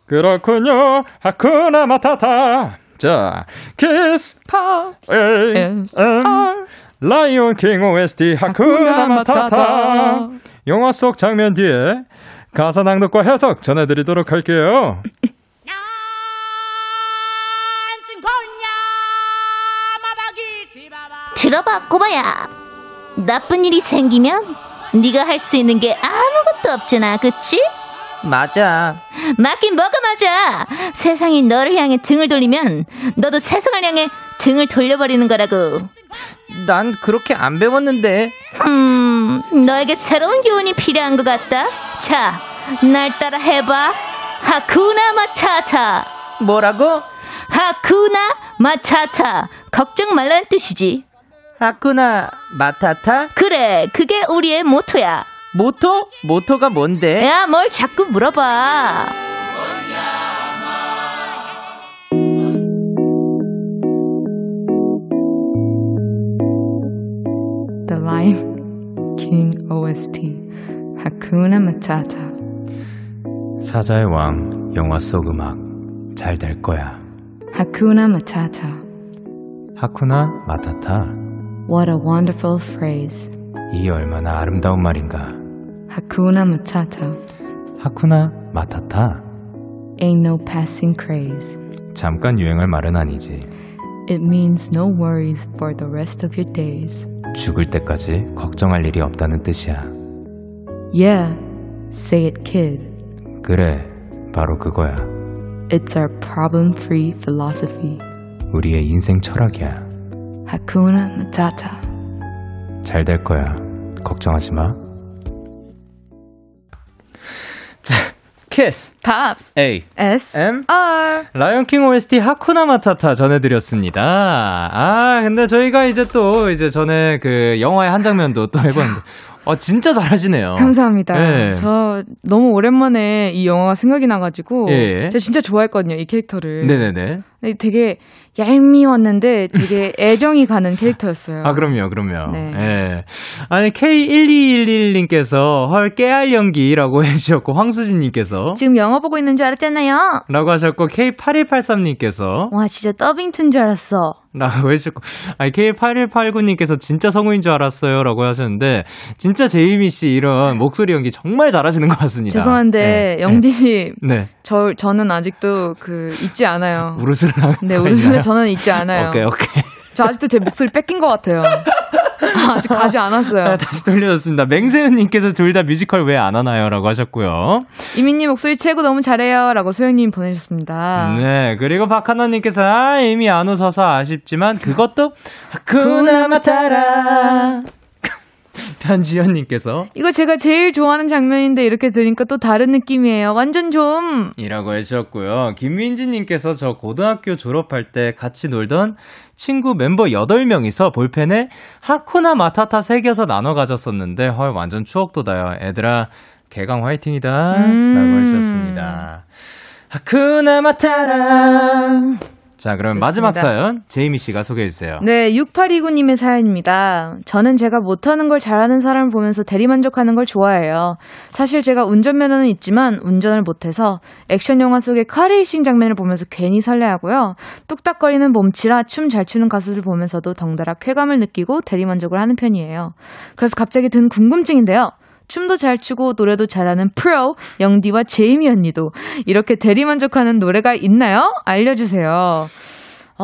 그렇군요. 하쿠나 마타타. 자, Kiss Pops A S M R. 라이온 킹 OST 하쿠나 마타타. 영화 속 장면 뒤에 가사 낭독과 해석 전해드리도록 할게요. 들어봐 꼬마야 나쁜 일이 생기면 네가 할 수 있는 게 아무것도 없잖아, 그치? 맞아. 맞긴 뭐가 맞아. 세상이 너를 향해 등을 돌리면 너도 세상을 향해 등을 돌려버리는 거라고. 난 그렇게 안 배웠는데. 음, 너에게 새로운 교훈이 필요한 것 같다. 자, 날 따라 해봐. 하쿠나 마차차. 뭐라고? 하쿠나 마차차. 걱정 말라는 뜻이지. 하쿠나 마타타? 그래, 그게 우리의 모토야. 모토? 모토가 뭔데? 야, 뭘 자꾸 물어봐. The Lion King OST Hakuna Matata 사자의 왕 영화 속 음악 잘 될 거야. Hakuna Matata 하쿠나 마타타. What a wonderful phrase 이 얼마나 아름다운 말인가. Hakuna Matata 하쿠나 마타타. Ain't no passing craze 잠깐 유행할 말은 아니지. It means no worries for the rest of your days 죽을 때까지 걱정할 일이 없다는 뜻이야. Yeah, say it kid 그래, 바로 그거야. It's our problem-free philosophy 우리의 인생 철학이야. Hakuna Matata 잘될 거야. 걱정하지 마. 자, Kiss. Pops A. S M. R 라이언킹 OST 하쿠나 마타타 전해드렸습니다. 아, 근데 저희가 이제 또, 이제 전에 그 영화의 한 장면도 또 해봤는데, 어, 진짜 잘하시네요. 감사합니다. 네. 저 너무 오랜만에 이 영화가 생각이 나가지고 예. 제가 진짜 좋아했거든요 이 캐릭터를. 네네네. 되게 얄미웠는데 되게 애정이 가는 캐릭터였어요. 아, 그럼요, 그럼요. 네. 예. 아니, K1211님께서 헐, 깨알 연기라고 해주셨고, 황수진님께서 지금 영화 보고 있는 줄 알았잖아요. 라고 하셨고, K8183님께서 와, 진짜 더빙 튼 줄 알았어. 라고 해주셨고, 아니, K8189님께서 진짜 성우인 줄 알았어요. 라고 하셨는데, 진짜 제이미 씨 이런 목소리 연기 정말 잘하시는 것 같습니다. 죄송한데 네, 영디 씨, 네. 네. 저 저는 아직도 그 잊지 않아요. 우르스를 하고 네? 우르스를 저는 잊지 않아요. 오케이, 오케이. 저 아직도 제 목소리 뺏긴 것 같아요. 아, 아직 가지 않았어요. 아, 다시 돌려줬습니다. 맹세은님께서 둘 다 뮤지컬 왜 안 하나요? 라고 하셨고요. 이민님 목소리 최고 너무 잘해요. 라고 소영님 보내주셨습니다. 네, 그리고 박하나님께서 아, 이미 안 웃어서 아쉽지만 그것도 하쿠나마타라. 편지연님께서 이거 제가 제일 좋아하는 장면인데 이렇게 들으니까 또 다른 느낌이에요. 완전 좀. 이라고 해주셨고요. 김민지님께서 저 고등학교 졸업할 때 같이 놀던 친구 멤버 8명이서 볼펜에 하쿠나 마타타 새겨서 나눠 가졌었는데 헐 완전 추억 돋아요. 애들아 개강 화이팅이다 음. 라고 해주셨습니다. 하쿠나 마타라 자 그럼 마지막 그렇습니다. 사연 제이미 씨가 소개해 주세요. 네, 6829님의 사연입니다. 저는 제가 못하는 걸 잘하는 사람을 보면서 대리만족하는 걸 좋아해요. 사실 제가 운전면허는 있지만 운전을 못해서 액션 영화 속의 카레이싱 장면을 보면서 괜히 설레하고요. 뚝딱거리는 몸치라 춤 잘 추는 가수들 보면서도 덩달아 쾌감을 느끼고 대리만족을 하는 편이에요. 그래서 갑자기 든 궁금증인데요. 춤도 잘 추고 노래도 잘하는 프로 영디와 제이미 언니도 이렇게 대리만족하는 노래가 있나요? 알려주세요.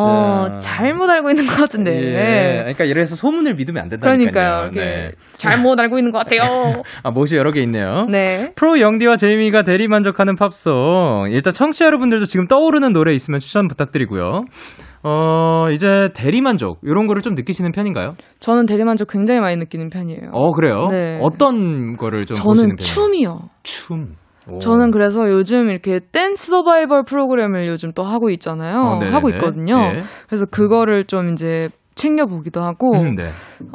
어, 자. 잘못 알고 있는 것 같은데. 예, 그러니까 이래서 소문을 믿으면 안 된다니까요. 그러니까요. 네. 잘못 알고 있는 것 같아요. 아, 못이 여러 개 있네요. 네. 프로 영디와 제이미가 대리 만족하는 팝송. 일단 청취자 여러분들도 지금 떠오르는 노래 있으면 추천 부탁드리고요. 어, 이제 대리 만족 이런 거를 좀 느끼시는 편인가요? 저는 대리만족 굉장히 많이 느끼는 편이에요. 어, 그래요? 네. 어떤 거를 좀 저는? 춤이요. 춤. 오. 저는 그래서 요즘 이렇게 댄스 서바이벌 프로그램을 요즘 또 하고 있잖아요. 어. 하고 있거든요. 네. 그래서 그거를 좀 이제 챙겨보기도 하고, 음, 네.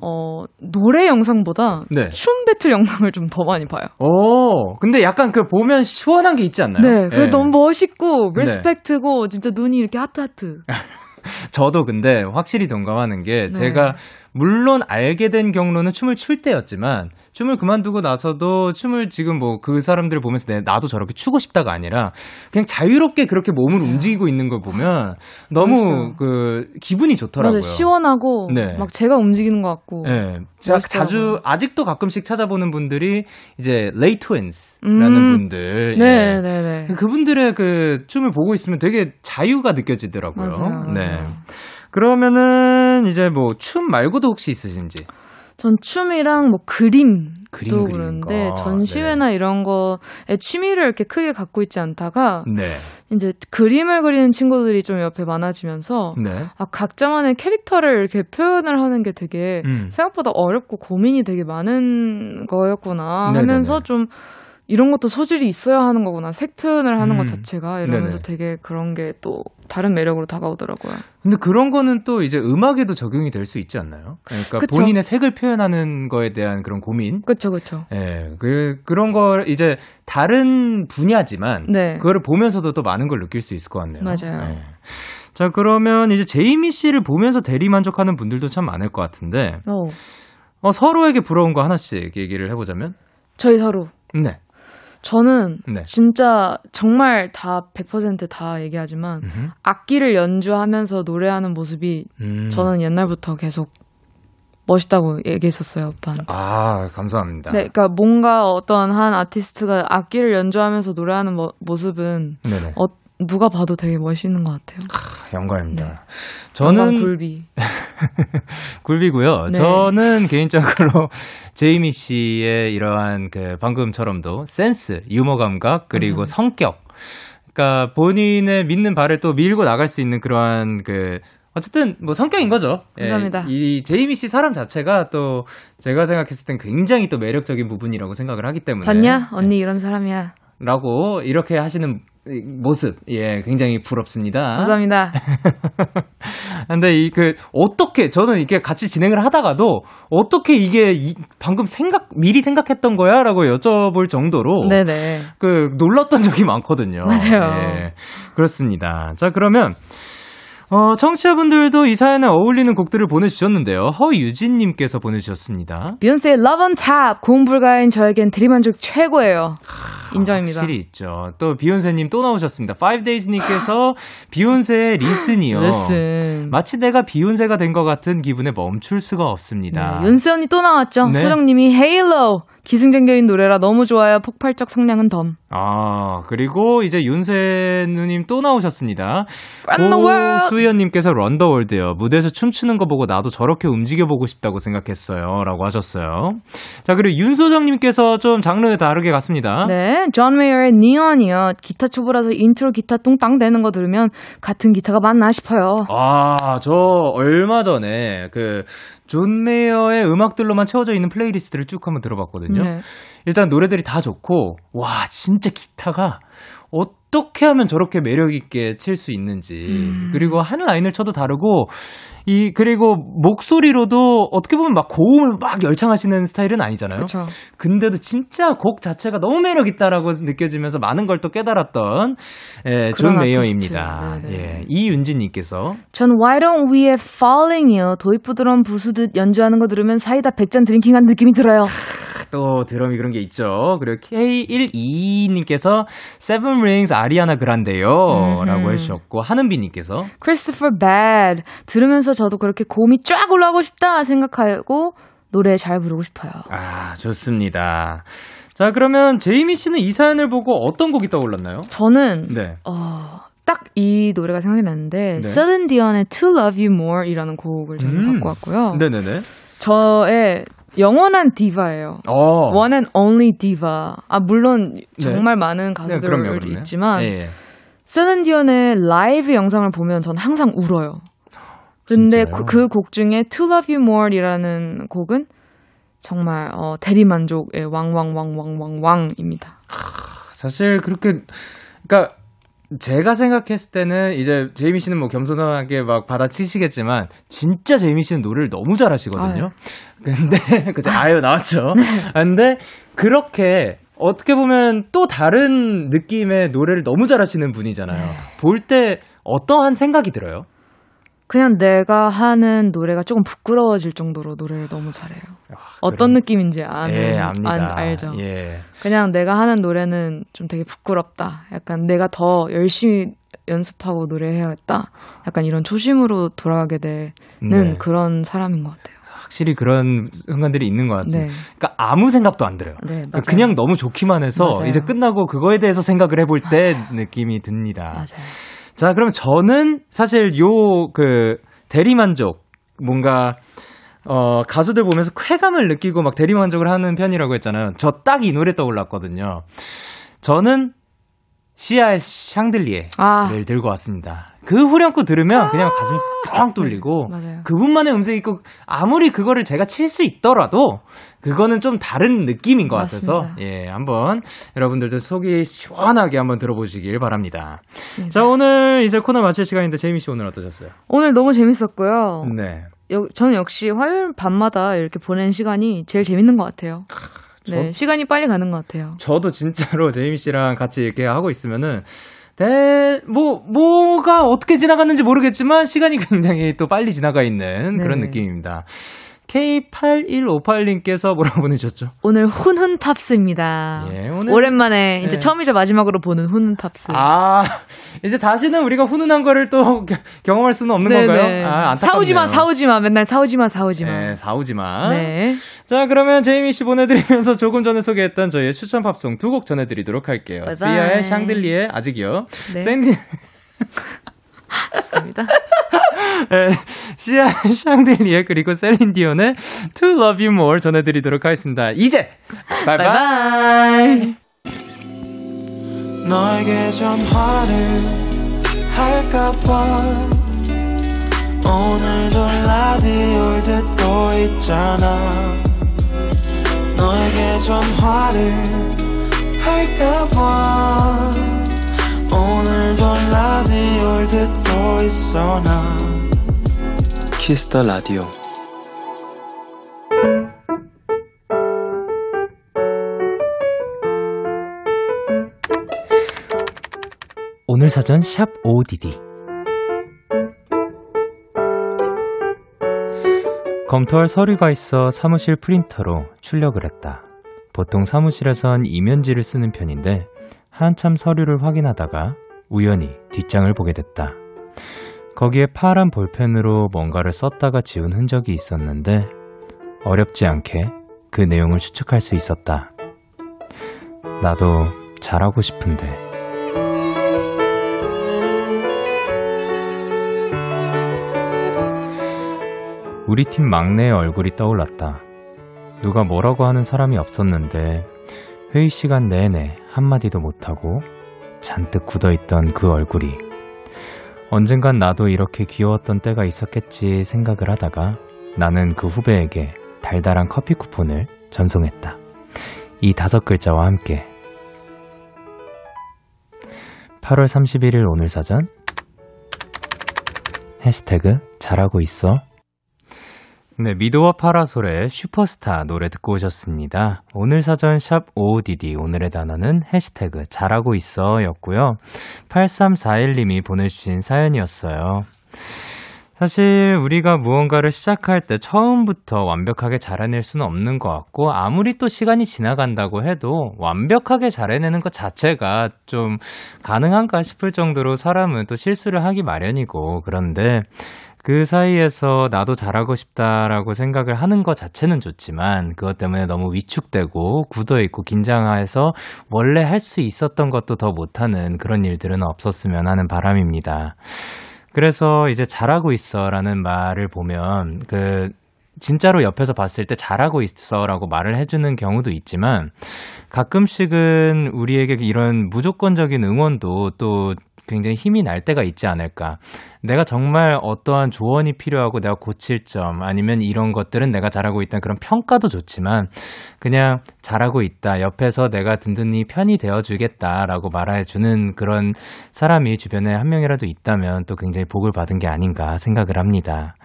어, 노래 영상보다 네. 춤 배틀 영상을 좀 더 많이 봐요. 오, 근데 약간 그 보면 시원한 게 있지 않나요? 네, 그게 예. 너무 멋있고, 네. respect고, 진짜 눈이 이렇게 하트하트. 저도 근데 확실히 동감하는 게 네. 제가 물론 알게 된 경로는 춤을 출 때였지만 춤을 그만두고 나서도 춤을 지금 뭐 그 사람들을 보면서 내, 나도 저렇게 추고 싶다가 아니라 그냥 자유롭게 그렇게 몸을 움직이고 있는 걸 보면 너무 멋있어요. 그 기분이 좋더라고요. 맞아요. 시원하고, 네. 막 제가 움직이는 것 같고. 네. 자. 자주 아직도 가끔씩 찾아보는 분들이 이제 레이 트윈스라는 음. 분들 네, 예. 네, 네. 그분들의 그 춤을 보고 있으면 되게 자유가 느껴지더라고요. 맞아요, 네. 그러면은 이제 뭐 춤 말고도 혹시 있으신지? 전 춤이랑 뭐 그림 도 그림 그리는 그러는데 거. 전시회나 이런 거에 취미를 이렇게 크게 갖고 있지 않다가 네. 이제 그림을 그리는 친구들이 좀 옆에 많아지면서 네. 아, 각자만의 캐릭터를 이렇게 표현을 하는 게 되게 음. 생각보다 어렵고 고민이 되게 많은 거였구나 네네네. 하면서 좀 이런 것도 소질이 있어야 하는 거구나. 색 표현을 하는 음. 것 자체가 이러면서 네네. 되게 그런 게 또 다른 매력으로 다가오더라고요. 근데 그런 거는 또 이제 음악에도 적용이 될 수 있지 않나요? 그러니까 그쵸. 본인의 색을 표현하는 거에 대한 그런 고민. 그쵸, 그쵸. 예, 그, 그런 걸 이제 다른 분야지만 네. 그거를 보면서도 또 많은 걸 느낄 수 있을 것 같네요. 맞아요. 예. 자, 그러면 이제 제이미 씨를 보면서 대리 만족하는 분들도 참 많을 것 같은데, 어. 어, 서로에게 부러운 거 하나씩 얘기를 해보자면? 저희 서로. 네. 저는 네. 진짜 정말 다 100%다 얘기하지만 음흠. 악기를 연주하면서 노래하는 모습이 음. 저는 옛날부터 계속 멋있다고 얘기했었어요, 오빠한테. 아, 감사합니다. 네, 그러니까 뭔가 어떤 한 아티스트가 악기를 연주하면서 노래하는 모, 모습은 네네. 어, 누가 봐도 되게 멋있는 것 같아요. 영광입니다. 네. 저는 굴비. 굴비고요. 네. 저는 개인적으로 제이미 씨의 이러한 그 방금처럼도 센스, 유머 감각 그리고 음. 성격. 그러니까 본인의 믿는 바를 또 밀고 나갈 수 있는 그러한 그 어쨌든 뭐 성격인 거죠. 예, 감사합니다. 이 제이미 씨 사람 자체가 또 제가 생각했을 땐 굉장히 또 매력적인 부분이라고 생각을 하기 때문에 봤냐? 언니 이런 사람이야. 라고 이렇게 하시는 이 모습 예 굉장히 부럽습니다. 감사합니다. 근데 이 그 어떻게 저는 이게 같이 진행을 하다가도 어떻게 이게 이- 방금 생각 미리 생각했던 거야라고 여쭤볼 정도로 네네. 그 놀랐던 적이 많거든요. 맞아요. 예, 그렇습니다. 자 그러면 어, 청취자분들도 이 사연에 어울리는 곡들을 보내주셨는데요. 허유진님께서 보내주셨습니다. 비욘세의 Love on Top 고음 불가인 저에겐 대리만족 최고예요. 인정입니다. 확실히 있죠. 또 비욘세님 또 나오셨습니다. 5days님께서 비욘세의 리슨이요. Listen. 마치 내가 비욘세가 된 것 같은 기분에 멈출 수가 없습니다. 네, 윤세 언니 또 나왔죠. 네. 소정님이 헤일로 기승전결인 노래라 너무 좋아요. 폭발적 성량은 덤. 아, 그리고 이제 비욘세 누님 또 나오셨습니다. 수연님께서 Run the World요. 무대에서 춤추는 거 보고 나도 저렇게 움직여보고 싶다고 생각했어요. 라고 하셨어요. 자, 그리고 윤소정님께서 좀 장르 다르게 갔습니다. 네, 존 메이어의 Neon이요. 기타 초보라서 인트로 기타 뚱땅 대는 거 들으면 같은 기타가 맞나 싶어요. 아, 저 얼마 전에 그, 존 메이어의 음악들로만 채워져 있는 플레이리스트를 쭉 한번 들어봤거든요. 네. 일단 노래들이 다 좋고, 와, 진짜 기타가 어떻게 하면 저렇게 매력 있게 칠 수 있는지, 음. 그리고 하는 라인을 쳐도 다르고, 이, 그리고 목소리로도 어떻게 보면 막 고음을 막 열창하시는 스타일은 아니잖아요. 그렇죠. 근데도 진짜 곡 자체가 너무 매력 있다라고 느껴지면서 많은 걸 또 깨달았던, 예, 존 메이어입니다. 예, 이윤지님께서, 전 Why Don't We의 Falling이요. 도입부 드럼 부수듯 연주하는 거 들으면 사이다 100잔 drinking한 느낌이 들어요. 또 드럼이 그런 게 있죠. 그리고 K122님께서 Seven Rings 아리아나 그란데요. 음흠. 라고 해주셨고, 하는비님께서 Christopher Bad 들으면서 저도 그렇게 고음이 쫙 올라가고 싶다 생각하고 노래 잘 부르고 싶어요. 아, 좋습니다. 자, 그러면 제이미 씨는 이 사연을 보고 어떤 곡이 떠올랐나요? 저는 네. 어, 딱 이 노래가 생각이 났는데 네. Celine Dion의 To Love You More 이라는 곡을 저는 음. 갖고 왔고요. 네 네 네. 저의 영원한 디바예요. 어. One and only diva. 아 물론 정말 많은 네, 가수들 그럼요, 그럼요. 있지만 예, 예. 세렌 디온의 라이브 영상을 보면 전 항상 울어요. 근데 진짜요? 그곡 중에 To Love You More이라는 곡은 정말 어, 대리 만족의 왕왕왕왕왕왕입니다. 사실 그렇게, 그러니까 제가 생각했을 때는 이제 제이미 씨는 뭐 겸손하게 막 받아치시겠지만 진짜 제이미 씨는 노래를 너무 잘하시거든요. 근데 그죠 아유 나왔죠. 근데 그렇게 어떻게 보면 또 다른 느낌의 노래를 너무 잘하시는 분이잖아요. 볼때 어떠한 생각이 들어요? 그냥 내가 하는 노래가 조금 부끄러워질 정도로 노래를 너무 잘해요. 어떤 그럼- 느낌인지 아는 예, 압니다. 안- 알죠. 예. 그냥 내가 하는 노래는 좀 되게 부끄럽다. 약간 내가 더 열심히 연습하고 노래해야겠다. 약간 이런 초심으로 돌아가게 되는 네. 그런 사람인 것 같아요. 확실히 그런 순간들이 있는 것 같습니다. 네. 그러니까 아무 생각도 안 들어요. 네, 그러니까. 그냥 너무 좋기만 해서 맞아요. 이제 끝나고 그거에 대해서 생각을 해볼 때 느낌이 듭니다. 맞아요. 자, 그럼 저는 사실 요 그 대리만족 뭔가 어, 가수들 보면서 쾌감을 느끼고 막 대리만족을 하는 편이라고 했잖아요. 저 딱 이 노래 떠올랐거든요. 저는 시아의 샹들리에를 아. 들고 왔습니다. 그 후렴구 들으면 그냥 가슴이 뻥 뚫리고 네, 맞아요. 그분만의 음색이 있고 아무리 그거를 제가 칠 수 있더라도 그거는 좀 다른 느낌인 것 같아서 맞습니다. 예 한번 여러분들도 속이 시원하게 한번 들어보시길 바랍니다. 맞습니다. 자 오늘 이제 코너 마칠 시간인데 제이미 씨 오늘 어떠셨어요? 오늘 너무 재밌었고요. 네. 여- 저는 역시 화요일 밤마다 이렇게 보낸 시간이 제일 재밌는 것 같아요. 네, 시간이 빨리 가는 것 같아요. 저도 진짜로 제이미 씨랑 같이 이렇게 하고 있으면은 대, 뭐, 뭐가 어떻게 지나갔는지 모르겠지만 시간이 굉장히 또 빨리 지나가 있는 그런 네네. 느낌입니다. K8158님께서 뭐라고 보내셨죠? 오늘 훈훈 팝스입니다. 예, 오늘- 오랜만에 이제 네. 처음이자 마지막으로 보는 훈훈 팝스. 아, 이제 다시는 우리가 훈훈한 거를 또 겨- 경험할 수는 없는 네네. 건가요? 아, 안타깝네요. 사오지 마, 사오지 마. 맨날 사오지 마, 사오지 마. 네, 사오지 마. 네. 자, 그러면 제이미 씨 보내드리면서 조금 전에 소개했던 저희의 추천 팝송 두 곡 전해드리도록 할게요. 바이바이. 시아의 샹들리에 아직이요. 네. 샌디, 좋습니다. 에, 시아 샹들리에 그리고 셀린 디온의 To Love You More 전해드리도록 하겠습니다. 이제 바이바이. 바이바이. 너에게 전화를 할까봐 오늘도 라디오를 듣고 있잖아 너에게 전화를 할까봐 오늘도 라디오를 듣고 있어 나 키스터 라디오 오늘 사전 샵 ODD 검토할 서류가 있어 사무실 프린터로 출력을 했다. 보통 사무실에선 이면지를 쓰는 편인데 한참 서류를 확인하다가 우연히 뒷장을 보게 됐다. 거기에 파란 볼펜으로 뭔가를 썼다가 지운 흔적이 있었는데 어렵지 않게 그 내용을 추측할 수 있었다. 나도 잘하고 싶은데. 우리 팀 막내의 얼굴이 떠올랐다. 누가 뭐라고 하는 사람이 없었는데 회의 시간 내내 한마디도 못하고 잔뜩 굳어있던 그 얼굴이 언젠간 나도 이렇게 귀여웠던 때가 있었겠지 생각을 하다가 나는 그 후배에게 달달한 커피 쿠폰을 전송했다. 이 다섯 글자와 함께. 8월 31일 오늘 사전. 해시태그 잘하고 있어 네, 미도와 파라솔의 슈퍼스타 노래 듣고 오셨습니다. 오늘 사전 샵 OODD 오늘의 단어는 해시태그 잘하고 있어 였고요. 8341님이 보내주신 사연이었어요. 사실 우리가 무언가를 시작할 때 처음부터 완벽하게 잘해낼 수는 없는 것 같고 아무리 또 시간이 지나간다고 해도 완벽하게 잘해내는 것 자체가 좀 가능한가 싶을 정도로 사람은 또 실수를 하기 마련이고 그런데 그 사이에서 나도 잘하고 싶다라고 생각을 하는 것 자체는 좋지만 그것 때문에 너무 위축되고 굳어있고 긴장해서 원래 할 수 있었던 것도 더 못하는 그런 일들은 없었으면 하는 바람입니다. 그래서 이제 잘하고 있어 라는 말을 보면 그 진짜로 옆에서 봤을 때 잘하고 있어 라고 말을 해주는 경우도 있지만 가끔씩은 우리에게 이런 무조건적인 응원도 또 굉장히 힘이 날 때가 있지 않을까. 내가 정말 어떠한 조언이 필요하고 내가 고칠 점 아니면 이런 것들은 내가 잘하고 있다는 그런 평가도 좋지만 그냥 잘하고 있다. 옆에서 내가 든든히 편이 되어 주겠다라고 말해주는 그런 사람이 주변에 한 명이라도 있다면 또 굉장히 복을 받은 게 아닌가 생각을 합니다.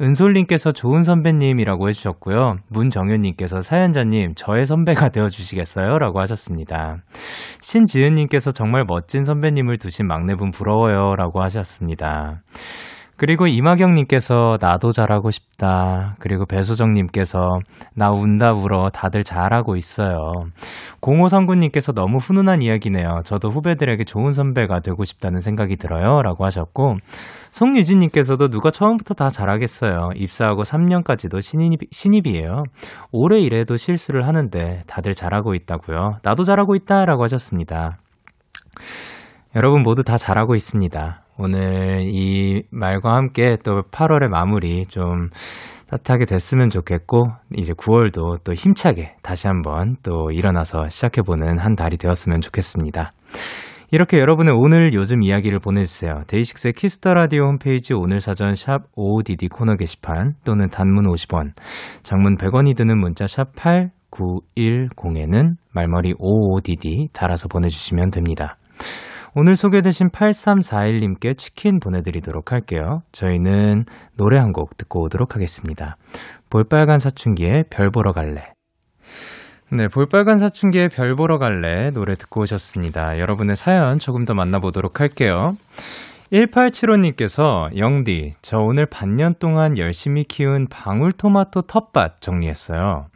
은솔님께서 좋은 선배님이라고 해주셨고요. 문정현님께서 사연자님, 저의 선배가 되어주시겠어요? 라고 하셨습니다. 신지은님께서 정말 멋진 선배님을 두신 막내분 부러워요. 라고 하셨습니다. 그리고 이마경님께서 나도 잘하고 싶다. 그리고 배소정님께서 나 운다 울어 다들 잘하고 있어요. 0539님께서 너무 훈훈한 이야기네요. 저도 후배들에게 좋은 선배가 되고 싶다는 생각이 들어요. 라고 하셨고, 송유진님께서도 누가 처음부터 다 잘하겠어요. 입사하고 3년까지도 신입, 신입이에요. 오래 일해도 실수를 하는데 다들 잘하고 있다고요. 나도 잘하고 있다. 라고 하셨습니다. 여러분 모두 다 잘하고 있습니다. 오늘 이 말과 함께 또 8월의 마무리 좀 따뜻하게 됐으면 좋겠고, 이제 9월도 또 힘차게 다시 한번 또 일어나서 시작해보는 한 달이 되었으면 좋겠습니다. 이렇게 여러분의 오늘 요즘 이야기를 보내주세요. DAY6의 Kiss the Radio 홈페이지 오늘 사전 샵 55DD 코너 게시판 또는 단문 50원, 장문 100원이 드는 문자 샵 8910에는 말머리 55DD 달아서 보내주시면 됩니다. 오늘 소개되신 8341님께 치킨 보내드리도록 할게요. 저희는 노래 한 곡 듣고 오도록 하겠습니다. 볼빨간 사춘기의 별 보러 갈래. 네, 볼빨간 사춘기의 별 보러 갈래 노래 듣고 오셨습니다. 여러분의 사연 조금 더 만나보도록 할게요. 1875님께서 영디, 저 오늘 반년 동안 열심히 키운 방울토마토 텃밭 정리했어요.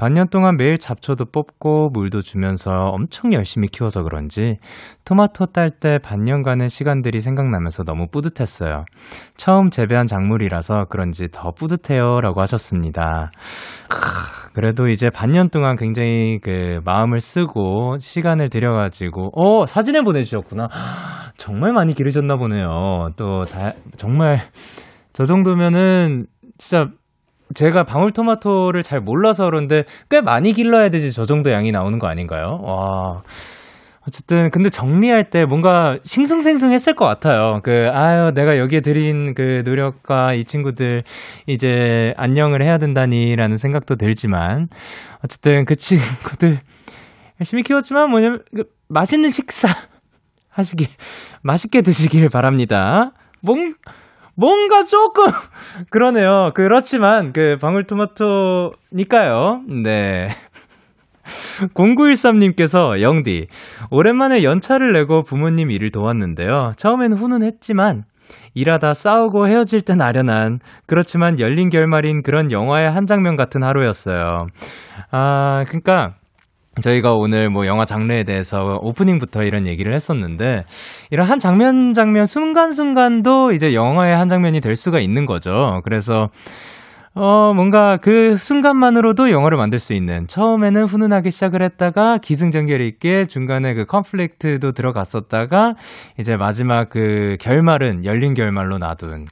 반년 동안 매일 잡초도 뽑고 물도 주면서 엄청 열심히 키워서 그런지 토마토 딸 때 반년간의 시간들이 생각나면서 너무 뿌듯했어요. 처음 재배한 작물이라서 그런지 더 뿌듯해요. 라고 하셨습니다. 크, 그래도 이제 반년 동안 굉장히 그 마음을 쓰고 시간을 들여가지고, 어, 사진을 보내주셨구나. 정말 많이 기르셨나 보네요. 또, 다, 정말, 저 정도면은 진짜 제가 방울토마토를 잘 몰라서 그런데 꽤 많이 길러야 되지 저 정도 양이 나오는 거 아닌가요? 와. 어쨌든 근데 정리할 때 뭔가 싱숭생숭했을 것 같아요. 그 아유 내가 여기에 들인 그 노력과 이 친구들 이제 안녕을 해야 된다니라는 생각도 들지만 어쨌든 그 친구들 열심히 키웠지만 뭐냐면 그 맛있는 식사 하시길 맛있게 드시길 바랍니다. 뭔 뭔가 조금 그러네요. 그렇지만 그 방울토마토니까요. 네. 0913님께서 영디 오랜만에 연차를 내고 부모님 일을 도왔는데요. 처음엔 훈훈했지만 일하다 싸우고 헤어질 땐 아련한 그렇지만 열린 결말인 그런 영화의 한 장면 같은 하루였어요. 아, 그러니까 저희가 오늘 뭐 영화 장르에 대해서 오프닝부터 이런 얘기를 했었는데 이런 한 장면 장면 순간순간도 이제 영화의 한 장면이 될 수가 있는 거죠. 그래서 어, 뭔가 그 순간만으로도 영화를 만들 수 있는 처음에는 훈훈하게 시작을 했다가 기승전결 있게 중간에 그 컨플릭트도 들어갔었다가 이제 마지막 그 결말은 열린 결말로 놔둔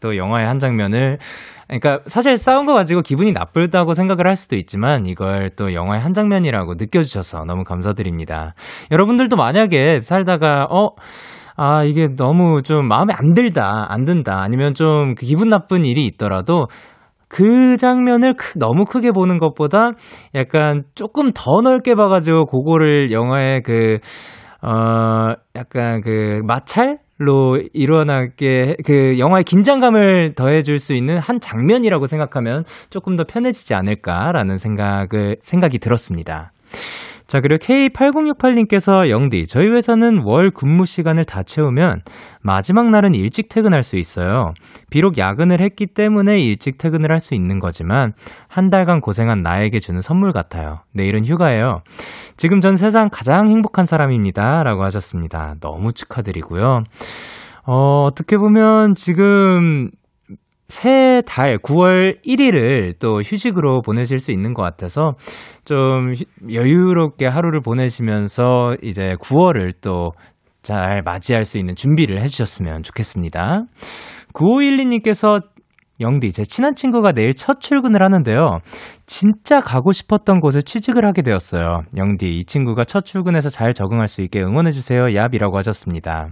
또 영화의 한 장면을 그러니까 사실 싸운 거 가지고 기분이 나쁘다고 생각을 할 수도 있지만 이걸 또 영화의 한 장면이라고 느껴주셔서 너무 감사드립니다. 여러분들도 만약에 살다가 어 아, 이게 너무 좀 마음에 안 들다, 안 든다, 아니면 좀 기분 나쁜 일이 있더라도 그 장면을 크, 너무 크게 보는 것보다 약간 조금 더 넓게 봐가지고 그거를 영화의 그, 어, 약간 그 마찰? 로 일어나게 그 영화의 긴장감을 더해줄 수 있는 한 장면이라고 생각하면 조금 더 편해지지 않을까라는 생각을 생각이 들었습니다. 자, 그리고 K8068님께서 영디, 저희 회사는 월 근무 시간을 다 채우면 마지막 날은 일찍 퇴근할 수 있어요. 비록 야근을 했기 때문에 일찍 퇴근을 할 수 있는 거지만 한 달간 고생한 나에게 주는 선물 같아요. 내일은 휴가예요. 지금 전 세상 가장 행복한 사람입니다. 라고 하셨습니다. 너무 축하드리고요. 어, 어떻게 보면 지금 새 달 9월 1일을 또 휴식으로 보내실 수 있는 것 같아서 좀 여유롭게 하루를 보내시면서 이제 9월을 또 잘 맞이할 수 있는 준비를 해주셨으면 좋겠습니다. 9512님께서 영디, 제 친한 친구가 내일 첫 출근을 하는데요. 진짜 가고 싶었던 곳에 취직을 하게 되었어요. 영디, 이 친구가 첫 출근해서 잘 적응할 수 있게 응원해주세요. 얍이라고 하셨습니다.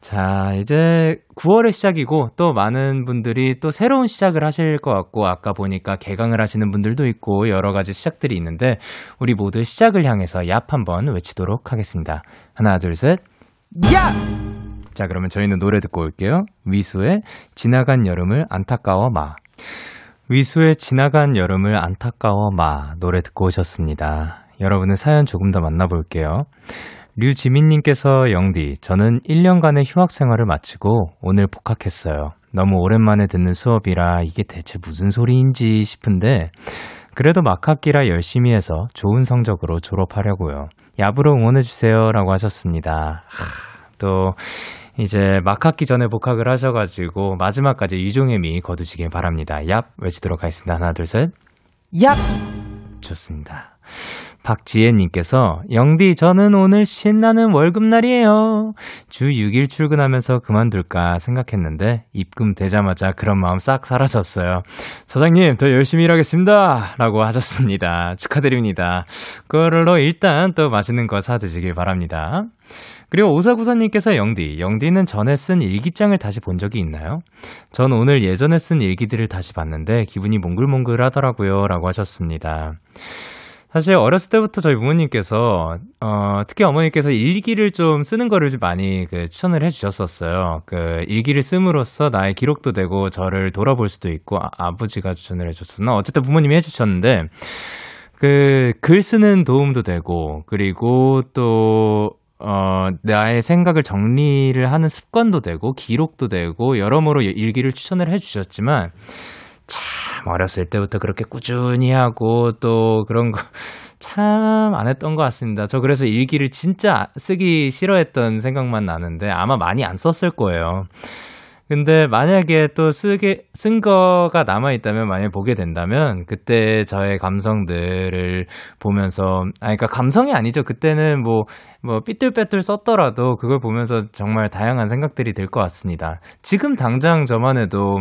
자, 이제 9월의 시작이고 또 많은 분들이 또 새로운 시작을 하실 것 같고 아까 보니까 개강을 하시는 분들도 있고 여러 가지 시작들이 있는데 우리 모두 시작을 향해서 얍 한번 외치도록 하겠습니다. 하나, 둘, 셋. 야! 자, 그러면 저희는 노래 듣고 올게요. 위수의 지나간 여름을 안타까워 마. 위수의 지나간 여름을 안타까워 마. 노래 듣고 오셨습니다. 여러분의 사연 조금 더 만나볼게요. 류지민님께서 영디, 저는 1년간의 휴학 생활을 마치고 오늘 복학했어요. 너무 오랜만에 듣는 수업이라 이게 대체 무슨 소리인지 싶은데, 그래도 막학기라 열심히 해서 좋은 성적으로 졸업하려고요. 야부로 응원해주세요. 라고 하셨습니다. 하, 또, 이제 막학기 전에 복학을 하셔가지고 마지막까지 유종의 미 거두시길 바랍니다. 얍! 외치도록 하겠습니다. 하나, 둘, 셋. 얍! 좋습니다. 박지혜님께서 영디 저는 오늘 신나는 월급날이에요. 주 6일 출근하면서 그만둘까 생각했는데 입금 되자마자 그런 마음 싹 사라졌어요. 사장님 더 열심히 일하겠습니다. 라고 하셨습니다. 축하드립니다. 그걸로 일단 또 맛있는 거 사 드시길 바랍니다. 그리고 오사구사님께서 영디, 영디는 전에 쓴 일기장을 다시 본 적이 있나요? 전 오늘 예전에 쓴 일기들을 다시 봤는데 기분이 몽글몽글 하더라고요. 라고 하셨습니다. 사실 어렸을 때부터 저희 부모님께서 어, 특히 어머니께서 일기를 좀 쓰는 거를 좀 많이 그 추천을 해 주셨었어요. 그 일기를 씀으로써 나의 기록도 되고 저를 돌아볼 수도 있고 아, 버지가 추천을 해 줬었나 어쨌든 부모님이 해 주셨는데 그 글 쓰는 도움도 되고 그리고 또 어, 나의 생각을 정리를 하는 습관도 되고, 기록도 되고, 여러모로 일기를 추천을 해주셨지만, 참, 어렸을 때부터 그렇게 꾸준히 하고, 또 그런 거, 참 안 했던 것 같습니다. 저 그래서 일기를 진짜 쓰기 싫어했던 생각만 나는데, 아마 많이 안 썼을 거예요. 근데 만약에 또 쓰게, 쓴 거가 남아 있다면, 만약에 보게 된다면, 그때 저의 감성들을 보면서, 아, 그러니까 감성이 아니죠. 그때는 뭐, 뭐, 삐뚤빼뚤 썼더라도 그걸 보면서 정말 다양한 생각들이 들 것 같습니다. 지금 당장 저만 해도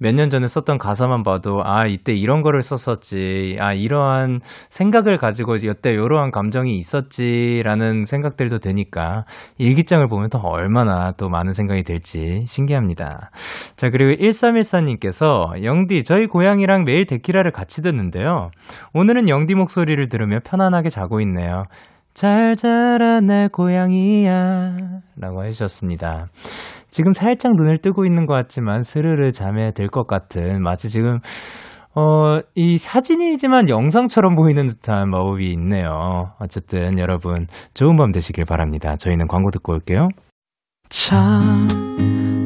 몇 년 전에 썼던 가사만 봐도, 아, 이때 이런 거를 썼었지. 아, 이러한 생각을 가지고 이때 이러한 감정이 있었지라는 생각들도 드니까 일기장을 보면 또 얼마나 또 많은 생각이 들지 신기합니다. 자, 그리고 1314님께서 영디, 저희 고양이랑 매일 데키라를 같이 듣는데요. 오늘은 영디 목소리를 들으며 편안하게 자고 있네요. 잘 자라 내 고양이야 라고 해주셨습니다. 지금 살짝 눈을 뜨고 있는 것 같지만 스르르 잠에 들 것 같은 마치 지금 어, 이 사진이지만 영상처럼 보이는 듯한 마법이 있네요. 어쨌든 여러분 좋은 밤 되시길 바랍니다. 저희는 광고 듣고 올게요. 참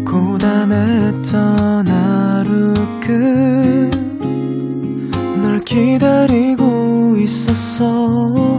고단했던 하루 끝널 기다리고 있었어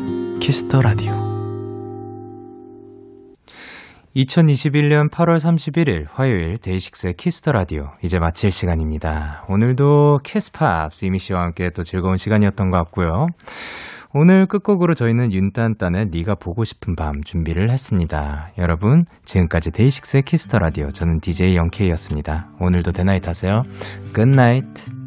Kiss the Radio 2021년 8월 31일 화요일 DAY6의 Kiss the Radio 이제 마칠 시간입니다. 오늘도 캐스팝 이미 씨와 함께 또 즐거운 시간이었던 것 같고요. 오늘 끝곡으로 저희는 윤딴딴의 네가 보고 싶은 밤 준비를 했습니다. 여러분 지금까지 데이식스의 키스터 라디오 저는 DJ 영케이였습니다. 오늘도 대나잇 하세요. 굿나잇.